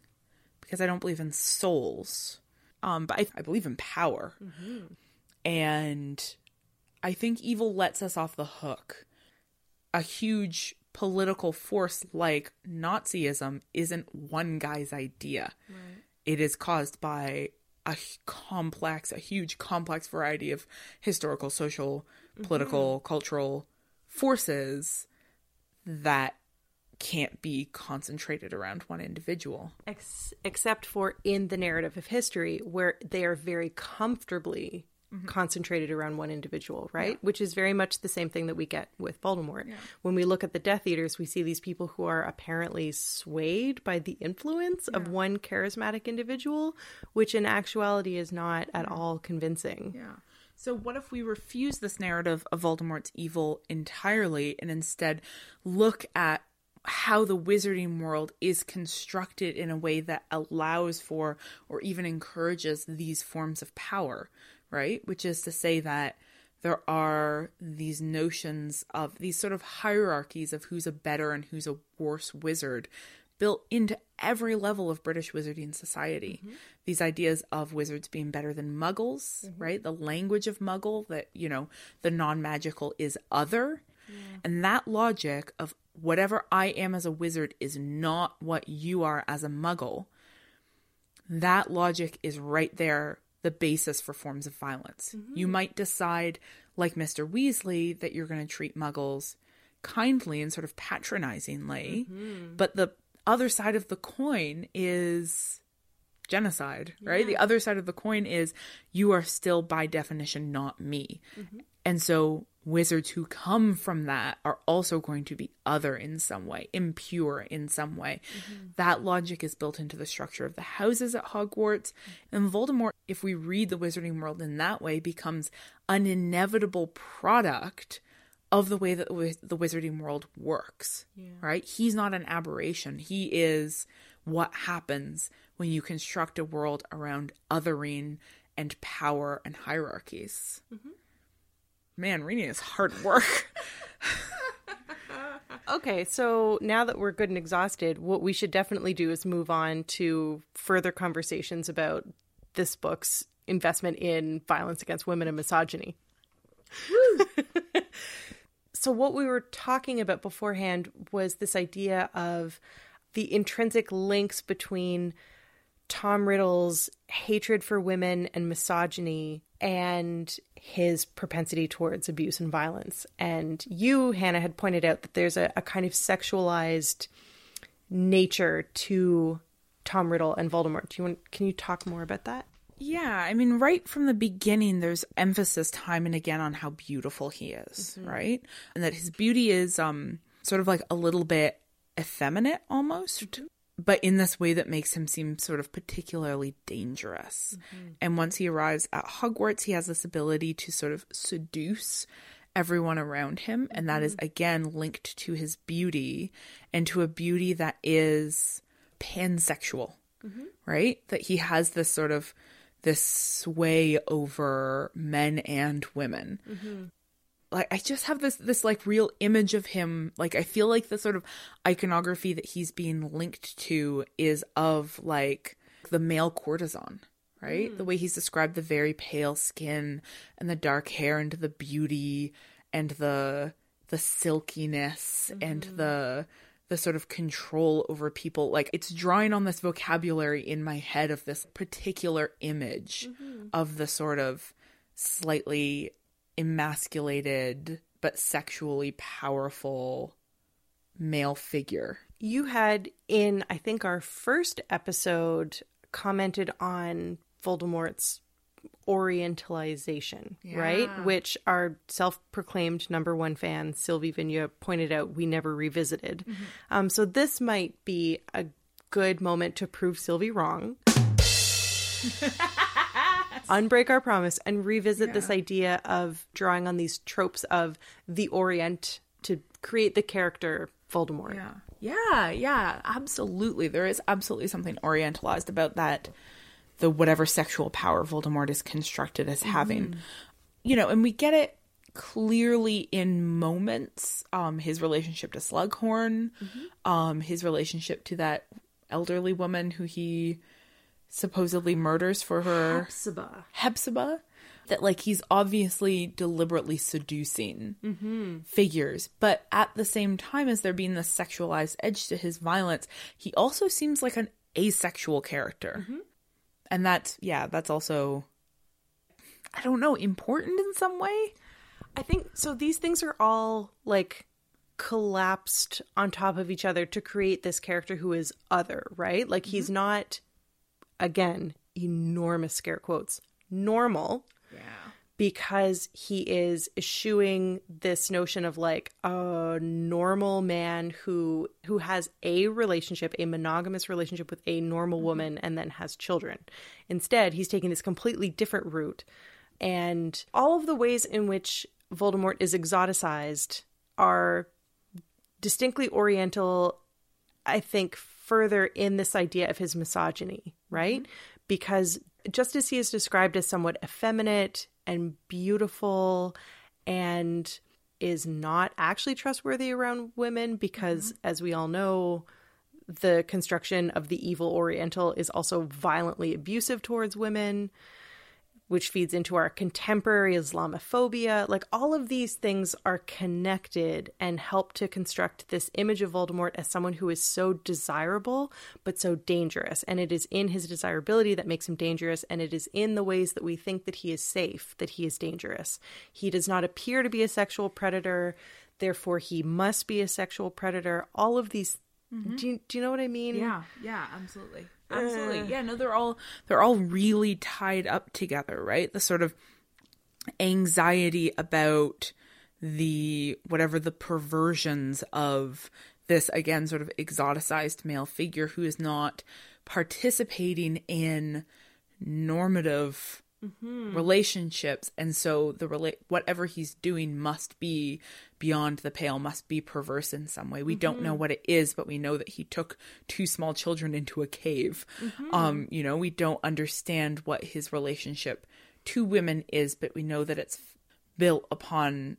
because I don't believe in souls. Um, but I, I believe in power, and I think evil lets us off the hook. A huge political force like Nazism isn't one guy's idea. It is caused by a complex, a huge complex variety of historical, social, mm-hmm. political, cultural forces that can't be concentrated around one individual. Ex- except for in the narrative of history, where they are very comfortably Mm-hmm. concentrated around one individual, right? Which is very much the same thing that we get with Voldemort. When we look at the Death Eaters, we see these people who are apparently swayed by the influence of one charismatic individual, which in actuality is not at all convincing. Yeah. So, what if we refuse this narrative of Voldemort's evil entirely and instead look at how the wizarding world is constructed in a way that allows for or even encourages these forms of power, right? Which is to say that there are these notions of these sort of hierarchies of who's a better and who's a worse wizard built into every level of British wizarding society. Mm-hmm. These ideas of wizards being better than muggles, mm-hmm. right? The language of muggle that, you know, the non magical is other. And that logic of whatever I am as a wizard is not what you are as a muggle, that logic is right there, the basis for forms of violence. Mm-hmm. You might decide, like Mr. Weasley, that you're going to treat muggles kindly and sort of patronizingly, mm-hmm. but the other side of the coin is genocide, right? The other side of the coin is you are still by definition not me. Mm-hmm. And so wizards who come from that are also going to be other in some way, impure in some way. Mm-hmm. That logic is built into the structure of the houses at Hogwarts. And Voldemort, if we read the wizarding world in that way, becomes an inevitable product of the way that the wizarding world works, right? He's not an aberration. He is what happens when you construct a world around othering and power and hierarchies. Mm-hmm. Man, reading is hard work. Okay, so now that we're good and exhausted, what we should definitely do is move on to further conversations about this book's investment in violence against women and misogyny. so, what we were talking about beforehand was this idea of the intrinsic links between Tom Riddle's hatred for women and misogyny and his propensity towards abuse and violence. And you, Hannah, had pointed out that there's a, a kind of sexualized nature to Tom Riddle and Voldemort. Do you want can you talk more about that? Yeah, I mean, right from the beginning, there's emphasis time and again on how beautiful he is, right? And that his beauty is um sort of like a little bit effeminate almost, but in this way that makes him seem sort of particularly dangerous. Mm-hmm. And once he arrives at Hogwarts, he has this ability to sort of seduce everyone around him, and that is mm-hmm. again linked to his beauty and to a beauty that is pansexual mm-hmm. right? That he has this sort of this sway over men and women. Like I just have this this like real image of him. Like I feel like the sort of iconography that he's being linked to is of like the male courtesan, right? Hmm. The way he's described the very pale skin and the dark hair and the beauty and the the silkiness and mm-hmm. the the sort of control over people like it's drawing on this vocabulary in my head of this particular image mm-hmm. of the sort of slightly emasculated but sexually powerful male figure You had in I think our first episode commented on Voldemort's orientalization, right? Which our self-proclaimed number one fan Sylvie Vigna pointed out we never revisited. Um, so this might be a good moment to prove Sylvie wrong. Unbreak our promise and revisit this idea of drawing on these tropes of the Orient to create the character Voldemort. Yeah. Yeah, yeah, absolutely. There is absolutely something orientalized about that the whatever sexual power Voldemort is constructed as having. You know, and we get it clearly in moments. Um his relationship to Slughorn, um his relationship to that elderly woman who he supposedly murders for her Hepzibah. Hepzibah that like he's obviously deliberately seducing figures but at the same time as there being this sexualized edge to his violence he also seems like an asexual character and that's yeah that's also i don't know important in some way I think so. These things are all like collapsed on top of each other to create this character who is other, right? Like he's mm-hmm. not, again, enormous scare quotes, normal. yeah. Because he is eschewing this notion of like a normal man who who has a relationship, a monogamous relationship with a normal mm-hmm. woman, and then has children. Instead, he's taking this completely different route. And all of the ways in which Voldemort is exoticized are distinctly oriental, I think, further in this idea of his misogyny, right? Mm-hmm. Because just as he is described as somewhat effeminate and beautiful and is not actually trustworthy around women, because mm-hmm. as we all know, the construction of the evil Oriental is also violently abusive towards women, which feeds into our contemporary Islamophobia. Like all of these things are connected and help to construct this image of Voldemort as someone who is so desirable, but so dangerous. And it is in his desirability that makes him dangerous, and it is in the ways that we think that he is safe that he is dangerous. He does not appear to be a sexual predator. Therefore, he must be a sexual predator. All of these Mm-hmm. do you, do you know what I mean? Yeah, yeah, absolutely. Absolutely. Uh. Yeah, no, they're all they're all really tied up together, right? The sort of anxiety about the whatever the perversions of this again sort of exoticized male figure who is not participating in normative Mm-hmm. relationships. And so the rela- whatever he's doing must be beyond the pale must be perverse in some way. We don't know mm-hmm. what it is but we know that he took two small children into a cave. Mm-hmm. Um you know we don't understand what his relationship to women is but we know that it's built upon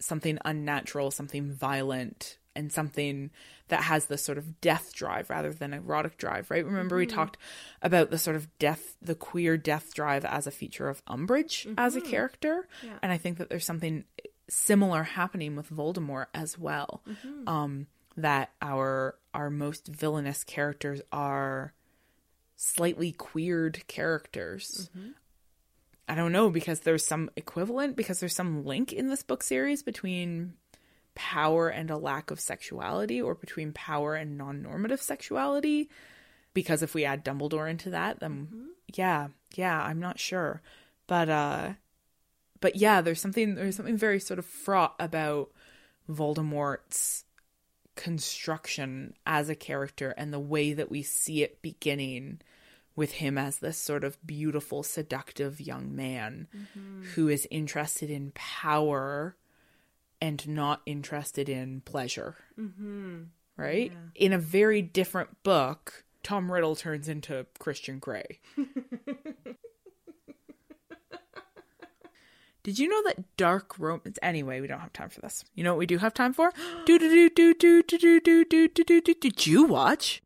something unnatural something violent and something that has this sort of death drive rather than erotic drive, right? Remember we mm-hmm. talked about the sort of death, the queer death drive as a feature of Umbridge as a mm-hmm. character, and I think that there's something similar happening with Voldemort as well. Mm-hmm. Um, that our our most villainous characters are slightly queered characters. I don't know because there's some equivalent because there's some link in this book series between power and a lack of sexuality or between power and non-normative sexuality because if we add Dumbledore into that then yeah yeah I'm not sure. But uh but yeah there's something there's something very sort of fraught about Voldemort's construction as a character and the way that we see it beginning with him as this sort of beautiful seductive young man who is interested in power and not interested in pleasure. Mm-hmm. Right? In a very different book, Tom Riddle turns into Christian Grey. Did you know that dark romance? Anyway, we don't have time for this. You know what we do have time for? Do do do do do do do do do do do. Did you watch?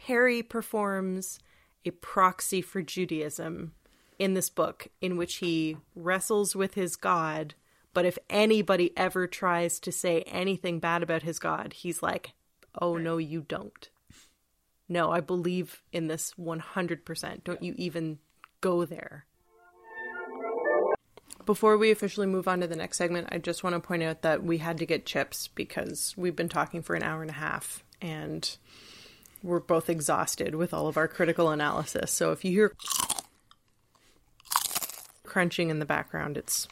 Harry performs a proxy for Judaism in this book, in which he wrestles with his God. But if anybody ever tries to say anything bad about his God, he's like, oh, no, you don't. No, I believe in this 100%. Don't you even go there. Before we officially move on to the next segment, I just want to point out that we had to get chips because we've been talking for an hour and a half and we're both exhausted with all of our critical analysis. So if you hear crunching in the background, it's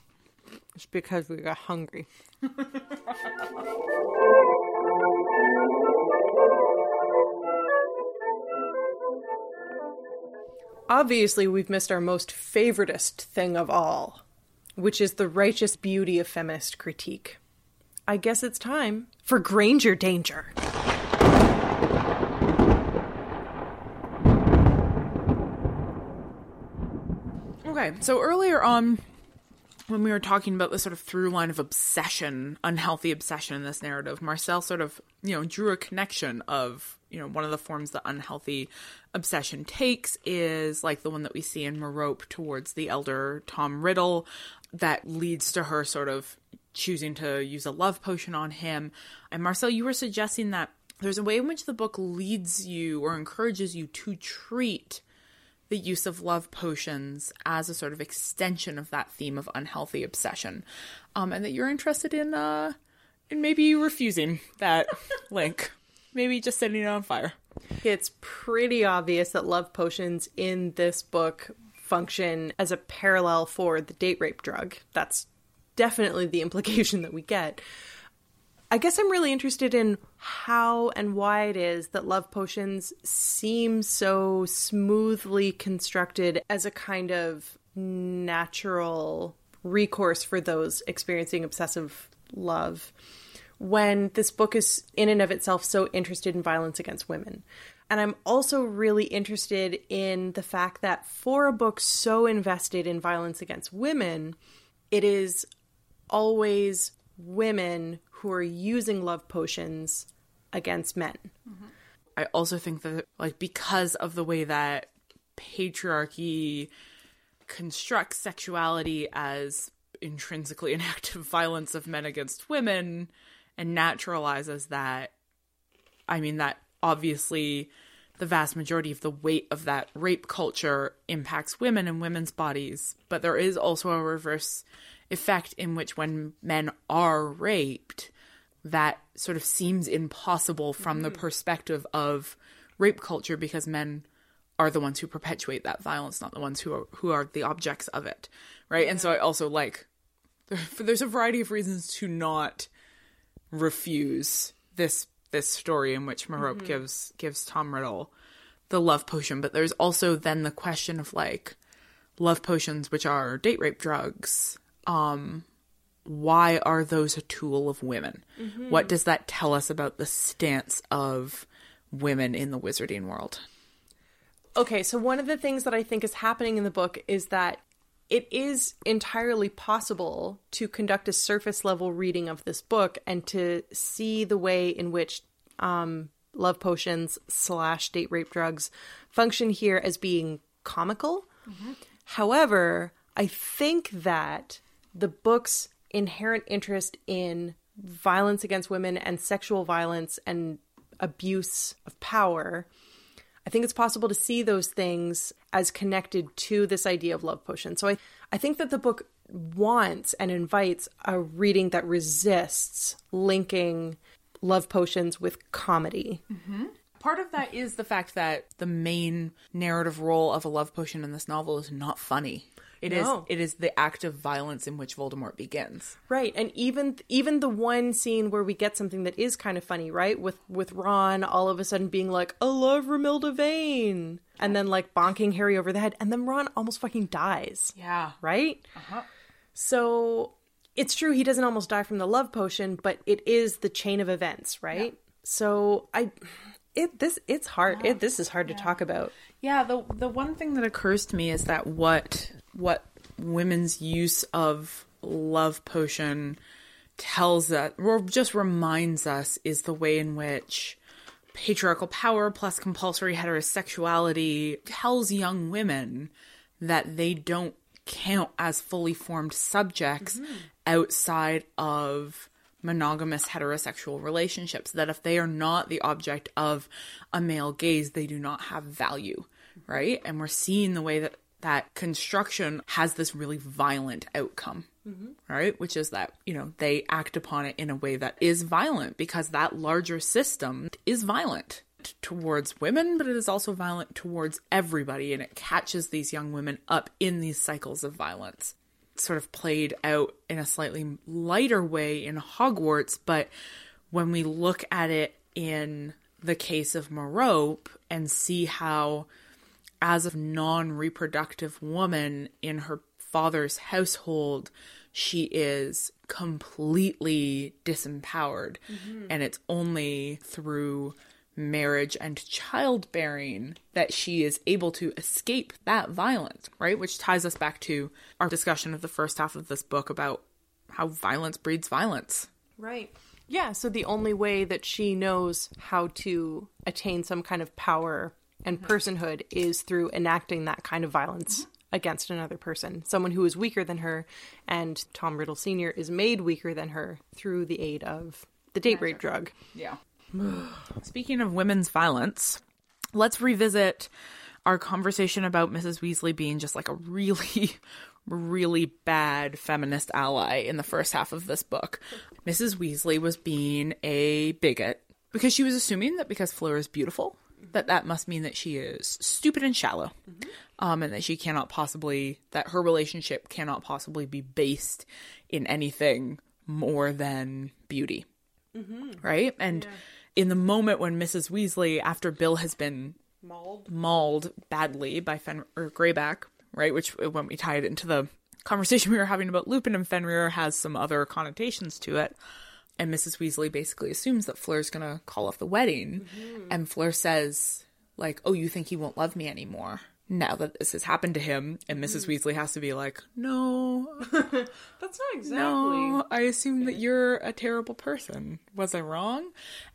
it's because we got hungry. Obviously, we've missed our most favoritist thing of all, which is the righteous beauty of feminist critique. I guess it's time for Granger Danger. Okay, so earlier on, when we were talking about the sort of through line of obsession, unhealthy obsession in this narrative, Marcelle sort of, you know, drew a connection of, you know, one of the forms that unhealthy obsession takes is like the one that we see in Merope towards the elder Tom Riddle that leads to her sort of choosing to use a love potion on him. And Marcelle, you were suggesting that there's a way in which the book leads you or encourages you to treat the use of love potions as a sort of extension of that theme of unhealthy obsession, um, and that you're interested in uh, in maybe refusing that link, maybe just setting it on fire. It's pretty obvious that love potions in this book function as a parallel for the date rape drug. That's definitely the implication that we get. I guess I'm really interested in how and why it is that love potions seem so smoothly constructed as a kind of natural recourse for those experiencing obsessive love when this book is in and of itself so interested in violence against women. And I'm also really interested in the fact that for a book so invested in violence against women, it is always women who are using love potions against men. Mm-hmm. I also think that like because of the way that patriarchy constructs sexuality as intrinsically an act of violence of men against women and naturalizes that I mean that obviously the vast majority of the weight of that rape culture impacts women and women's bodies, but there is also a reverse effect in which when men are raped, that sort of seems impossible from the perspective of rape culture because men are the ones who perpetuate that violence, not the ones who are who are the objects of it, right? And so I also like there's a variety of reasons to not refuse this this story in which Merope gives gives Tom Riddle the love potion, but there's also then the question of like love potions which are date rape drugs. Um why are those a tool of women? What does that tell us about the stance of women in the wizarding world? Okay, so one of the things that I think is happening in the book is that it is entirely possible to conduct a surface level reading of this book and to see the way in which um, love potions slash date rape drugs function here as being comical. However, I think that the book's inherent interest in violence against women and sexual violence and abuse of power I think it's possible to see those things as connected to this idea of love potion. So I, I think that the book wants and invites a reading that resists linking love potions with comedy. Mm-hmm. Part of that is the fact that the main narrative role of a love potion in this novel is not funny. It is No. it is the act of violence in which Voldemort begins. Right. And even even the one scene where we get something that is kind of funny, right? With with Ron all of a sudden being like, I love Romilda Vane and then like bonking Harry over the head and then Ron almost fucking dies. Yeah. right? Uh-huh. So it's true he doesn't almost die from the love potion, but it is the chain of events, right? So I, it this it's hard. It this is hard to talk about. Yeah, the the one thing that occurs to me is that what what women's use of love potion tells us or just reminds us is the way in which patriarchal power plus compulsory heterosexuality tells young women that they don't count as fully formed subjects mm-hmm. outside of monogamous heterosexual relationships that if they are not the object of a male gaze they do not have value right? And we're seeing the way that that construction has this really violent outcome mm-hmm. right? Which is that you know they act upon it in a way that is violent because that larger system is violent towards women but it is also violent towards everybody. And it catches these young women up in these cycles of violence sort of played out in a slightly lighter way in Hogwarts, but when we look at it in the case of Merope and see how, as a non reproductive woman in her father's household, she is completely disempowered. Mm-hmm. And it's only through marriage and childbearing that she is able to escape that violence, right? Which ties us back to our discussion of the first half of this book about how violence breeds violence. Right. Yeah. So the only way that she knows how to attain some kind of power and personhood is through enacting that kind of violence against another person, someone who is weaker than her, and Tom Riddle Sr. is made weaker than her through the aid of the date rape drug. Yeah. Speaking of women's violence, let's revisit our conversation about Mrs. Weasley being just like a really, really bad feminist ally in the first half of this book. Mrs. Weasley was being a bigot because she was assuming that because Fleur is beautiful, that that must mean that she is stupid and shallow, mm-hmm. um, and that she cannot possibly that her relationship cannot possibly be based in anything more than beauty mm-hmm. right? And in the moment when Mrs. Weasley, after Bill has been mauled, mauled badly by Fen or Greyback, right? Which, uh, when we tie it into the conversation we were having about Lupin and Fenrir, has some other connotations to it. And Mrs. Weasley basically assumes that Fleur's gonna call off the wedding. Mm-hmm. And Fleur says, like, oh, you think he won't love me anymore now that this has happened to him. And Mrs. Mm. Weasley has to be like, no, That's not exactly. no, I assume that you're a terrible person. Was I wrong?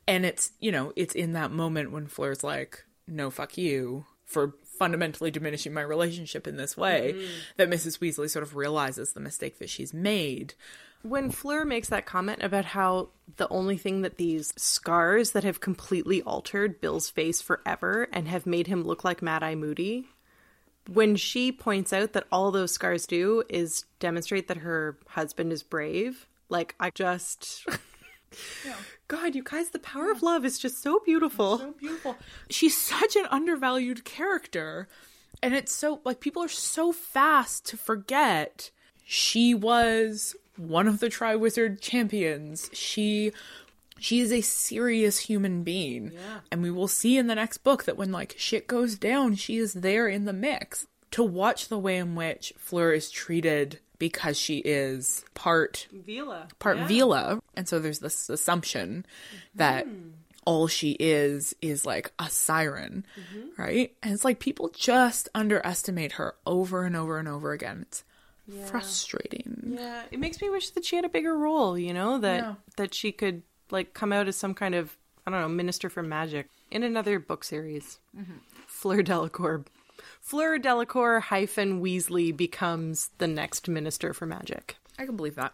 And it's, you know, it's in that moment when Fleur's like, no, fuck you for fundamentally diminishing my relationship in this way mm-hmm. that Mrs. Weasley sort of realizes the mistake that she's made. When Fleur makes that comment about how the only thing that these scars that have completely altered Bill's face forever and have made him look like Mad Eye Moody, when she points out that all those scars do is demonstrate that her husband is brave, like I just. God, you guys, the power of love is just so beautiful. so beautiful. She's such an undervalued character. And it's so, like, people are so fast to forget she was one of the Triwizard champions. She. She is a serious human being. And we will see in the next book that when like shit goes down, she is there in the mix. To watch the way in which Fleur is treated because she is part Veela. part Veela, and so there's this assumption that mm-hmm. all she is is like a siren, mm-hmm. right? And it's like people just underestimate her over and over and over again. It's frustrating. Yeah, it makes me wish that she had a bigger role, you know, that Yeah. that she could like come out as some kind of I don't know, minister for magic in another book series. Mm-hmm. Fleur Delacour. Fleur Delacour hyphen Weasley becomes the next minister for magic. I can believe that.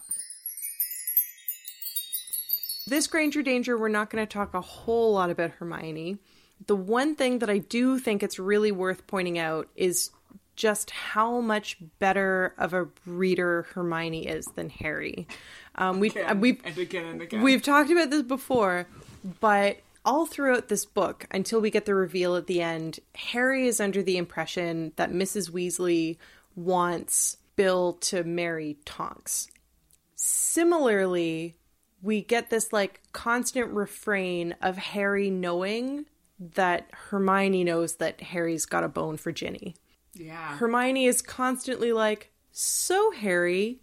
This Granger Danger, we're not going to talk a whole lot about Hermione. The one thing that I do think it's really worth pointing out is just how much better of a reader Hermione is than Harry. Um, we we've and again and again. we've talked about this before, but all throughout this book, until we get the reveal at the end, Harry is under the impression that Mrs. Weasley wants Bill to marry Tonks. Similarly, we get this like constant refrain of Harry knowing that Hermione knows that Harry's got a bone for Ginny. Yeah. Hermione is constantly like, So, Harry,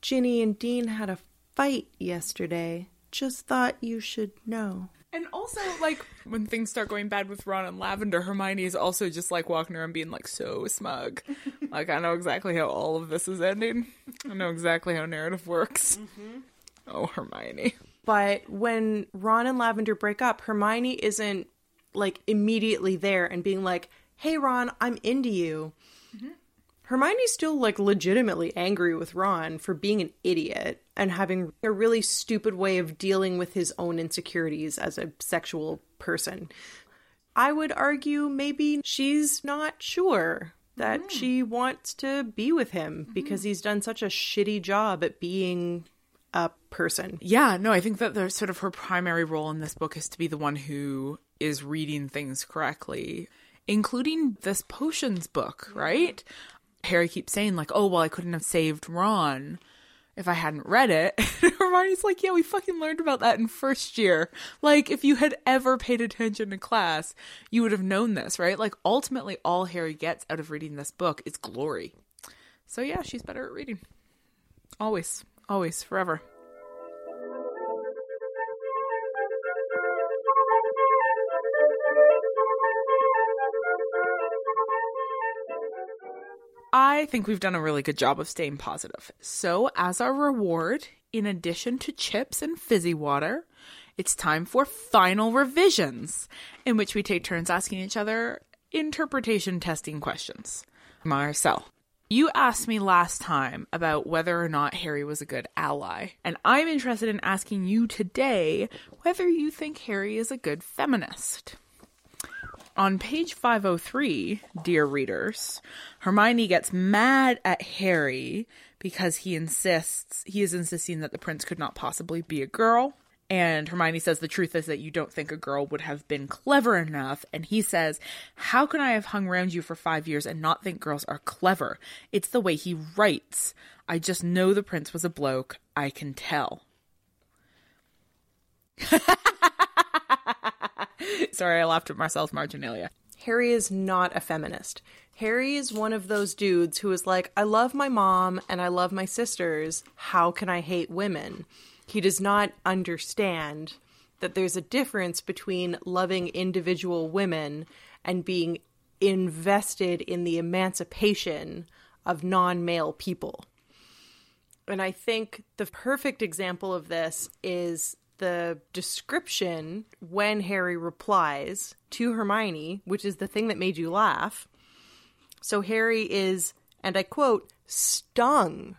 Ginny and Dean had a fight yesterday. Just thought you should know. And also, like, when things start going bad with Ron and Lavender, Hermione is also just like walking around being like so smug. like, I know exactly how all of this is ending. I know exactly how narrative works. Mm-hmm. Oh, Hermione. But when Ron and Lavender break up, Hermione isn't like immediately there and being like, Hey, Ron, I'm into you. Mm-hmm. Hermione's still like legitimately angry with Ron for being an idiot and having a really stupid way of dealing with his own insecurities as a sexual person. I would argue maybe she's not sure that mm. she wants to be with him mm-hmm. because he's done such a shitty job at being a person. Yeah, no, I think that the sort of her primary role in this book is to be the one who is reading things correctly, including this potions book, right? Harry keeps saying like, "Oh, well, I couldn't have saved Ron if I hadn't read it." Hermione's like, "Yeah, we fucking learned about that in first year. Like, if you had ever paid attention in class, you would have known this, right? Like, ultimately, all Harry gets out of reading this book is glory. So yeah, she's better at reading. Always, always, forever." I think we've done a really good job of staying positive. So, as our reward, in addition to chips and fizzy water, it's time for final revisions, in which we take turns asking each other interpretation testing questions. Marcelle, you asked me last time about whether or not Harry was a good ally, and I'm interested in asking you today whether you think Harry is a good feminist. On page 503, dear readers, Hermione gets mad at Harry because he insists he is insisting that the prince could not possibly be a girl. And Hermione says the truth is that you don't think a girl would have been clever enough. And he says, How can I have hung around you for five years and not think girls are clever? It's the way he writes. I just know the prince was a bloke. I can tell. Sorry, I laughed at Marcelle's marginalia. Harry is not a feminist. Harry is one of those dudes who is like, I love my mom and I love my sisters. How can I hate women? He does not understand that there's a difference between loving individual women and being invested in the emancipation of non male people. And I think the perfect example of this is the description when Harry replies to Hermione, which is the thing that made you laugh. So Harry is, and I quote, stung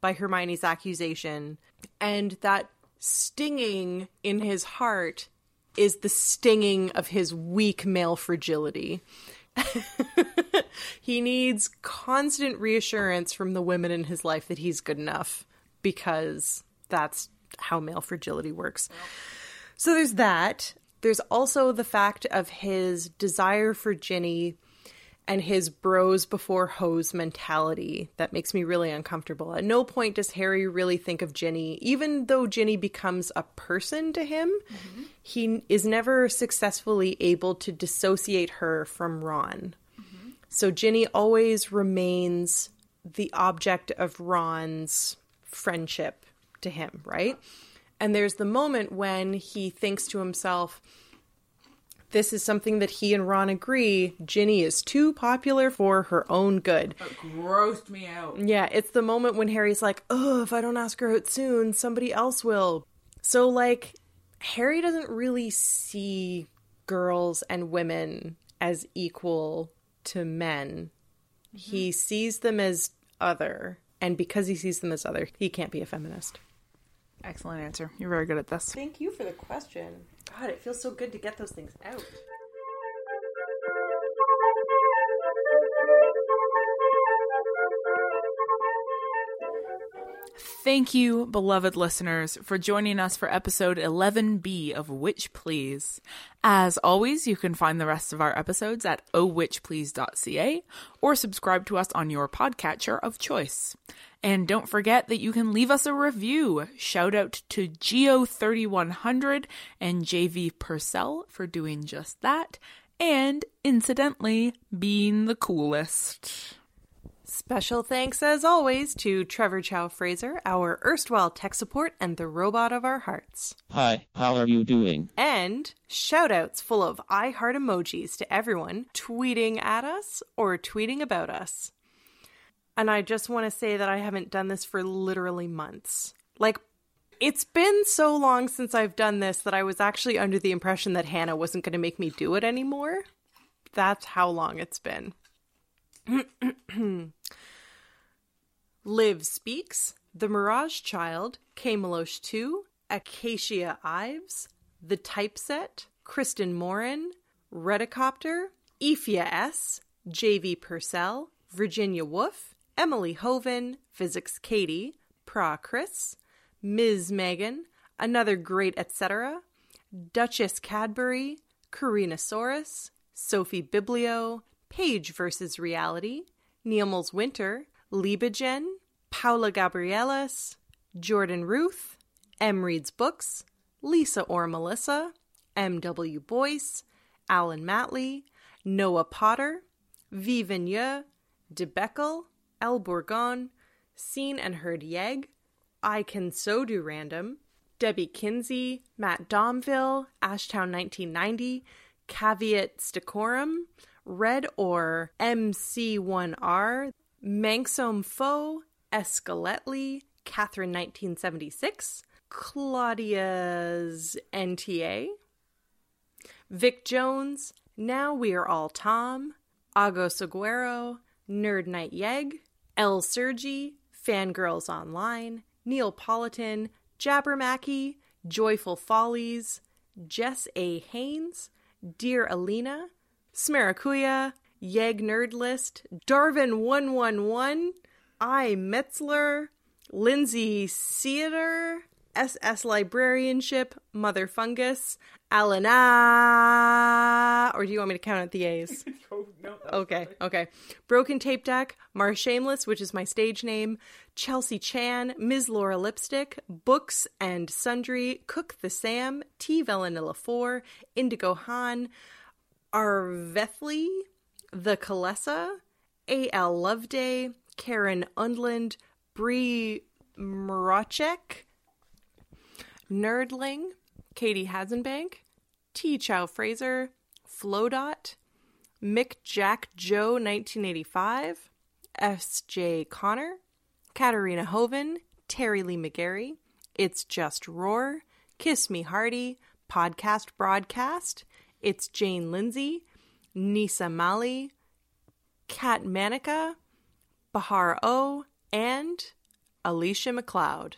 by Hermione's accusation, and that stinging in his heart is the stinging of his weak male fragility. he needs constant reassurance from the women in his life that he's good enough because that's how male fragility works. So there's that. There's also the fact of his desire for Ginny and his bros before hoes mentality that makes me really uncomfortable. At no point does Harry really think of Ginny, even though Ginny becomes a person to him, mm-hmm. he is never successfully able to dissociate her from Ron. Mm-hmm. So Ginny always remains the object of Ron's friendship to him, right? And there's the moment when he thinks to himself, this is something that he and Ron agree Ginny is too popular for her own good. It grossed me out. Yeah, it's the moment when Harry's like, oh, if I don't ask her out soon, somebody else will. So, like, Harry doesn't really see girls and women as equal to men. Mm-hmm. He sees them as other. And because he sees them as other, he can't be a feminist. Excellent answer. You're very good at this. Thank you for the question. God, it feels so good to get those things out. Thank you, beloved listeners, for joining us for episode 11B of Witch Please. As always, you can find the rest of our episodes at oh ohwitchplease.ca or subscribe to us on your podcatcher of choice. And don't forget that you can leave us a review. Shout out to Geo3100 and JV Purcell for doing just that, and incidentally, being the coolest. Special thanks, as always, to Trevor Chow Fraser, our erstwhile tech support and the robot of our hearts. Hi, how are you doing? And shoutouts full of I heart emojis to everyone tweeting at us or tweeting about us. And I just want to say that I haven't done this for literally months. Like, it's been so long since I've done this that I was actually under the impression that Hannah wasn't going to make me do it anymore. That's how long it's been. Liv Speaks, The Mirage Child, K 2, Acacia Ives, The Typeset, Kristen Morin, Redicopter, Ephia S., J.V. Purcell, Virginia Wolf, Emily Hoven, Physics Katie, Pra Chris, Ms. Megan, Another Great Etc., Duchess Cadbury, Karina Saurus, Sophie Biblio, Page versus Reality, Neil's Winter, Libagen, Paula Gabrielis, Jordan Ruth, M. Reads Books, Lisa or Melissa, M.W. Boyce, Alan Matley, Noah Potter, V. Vigneux, DeBeckel, El Bourgon, Seen and Heard Yegg, I Can So Do Random, Debbie Kinsey, Matt Domville, Ashtown 1990, Caveat Sticorum, Red or MC1R, Manxome Foe, Escaletly, Catherine 1976, Claudia's NTA, Vic Jones, Now We Are All Tom, Agos Aguero, Nerd Night Yegg, El Sergi, Fangirls Online, Neapolitan, Jabbermacky, Joyful Follies, Jess A. Haynes, Dear Alina, Smarakuya, Yeg Nerd List, Darvin111, I Metzler, Lindsay Theater, SS Librarianship, Mother Fungus, Alana, ah, or do you want me to count out the A's? oh, no, okay, okay. Broken Tape Deck, Mar Shameless, which is my stage name, Chelsea Chan, Ms. Laura Lipstick, Books and Sundry, Cook the Sam, T Vanilla 4, Indigo Han, Arvethly, The Kalesa, A.L. Loveday, Karen Undland, Bree Mrocek, Nerdling, Katie Hazenbank, T. Chow Fraser, Flowdot, Mick Jack Joe 1985, S.J. Connor, Katarina Hoven, Terry Lee McGarry, It's Just Roar, Kiss Me Hardy, Podcast Broadcast, It's Jane Lindsay, Nisa Mali, Kat Manica, Bahar O, and Alicia McLeod.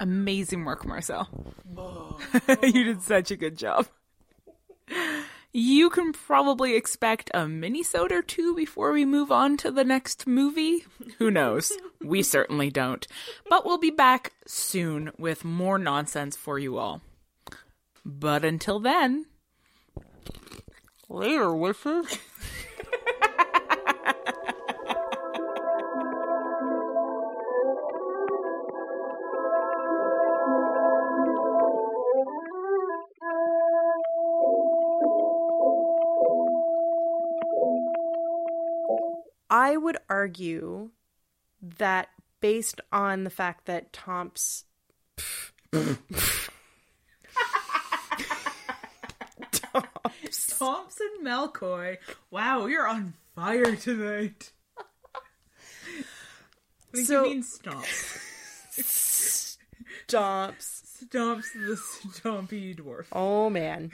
Amazing work, Marcelle. you did such a good job. You can probably expect a mini-sode or two before we move on to the next movie. Who knows? we certainly don't. But we'll be back soon with more nonsense for you all. But until then, later, wishes. Would argue that based on the fact that Tom's Thompson Malcoy. Wow, you're on fire tonight. I think So- you mean stomps. stomps. Stomps the stompy dwarf. Oh man.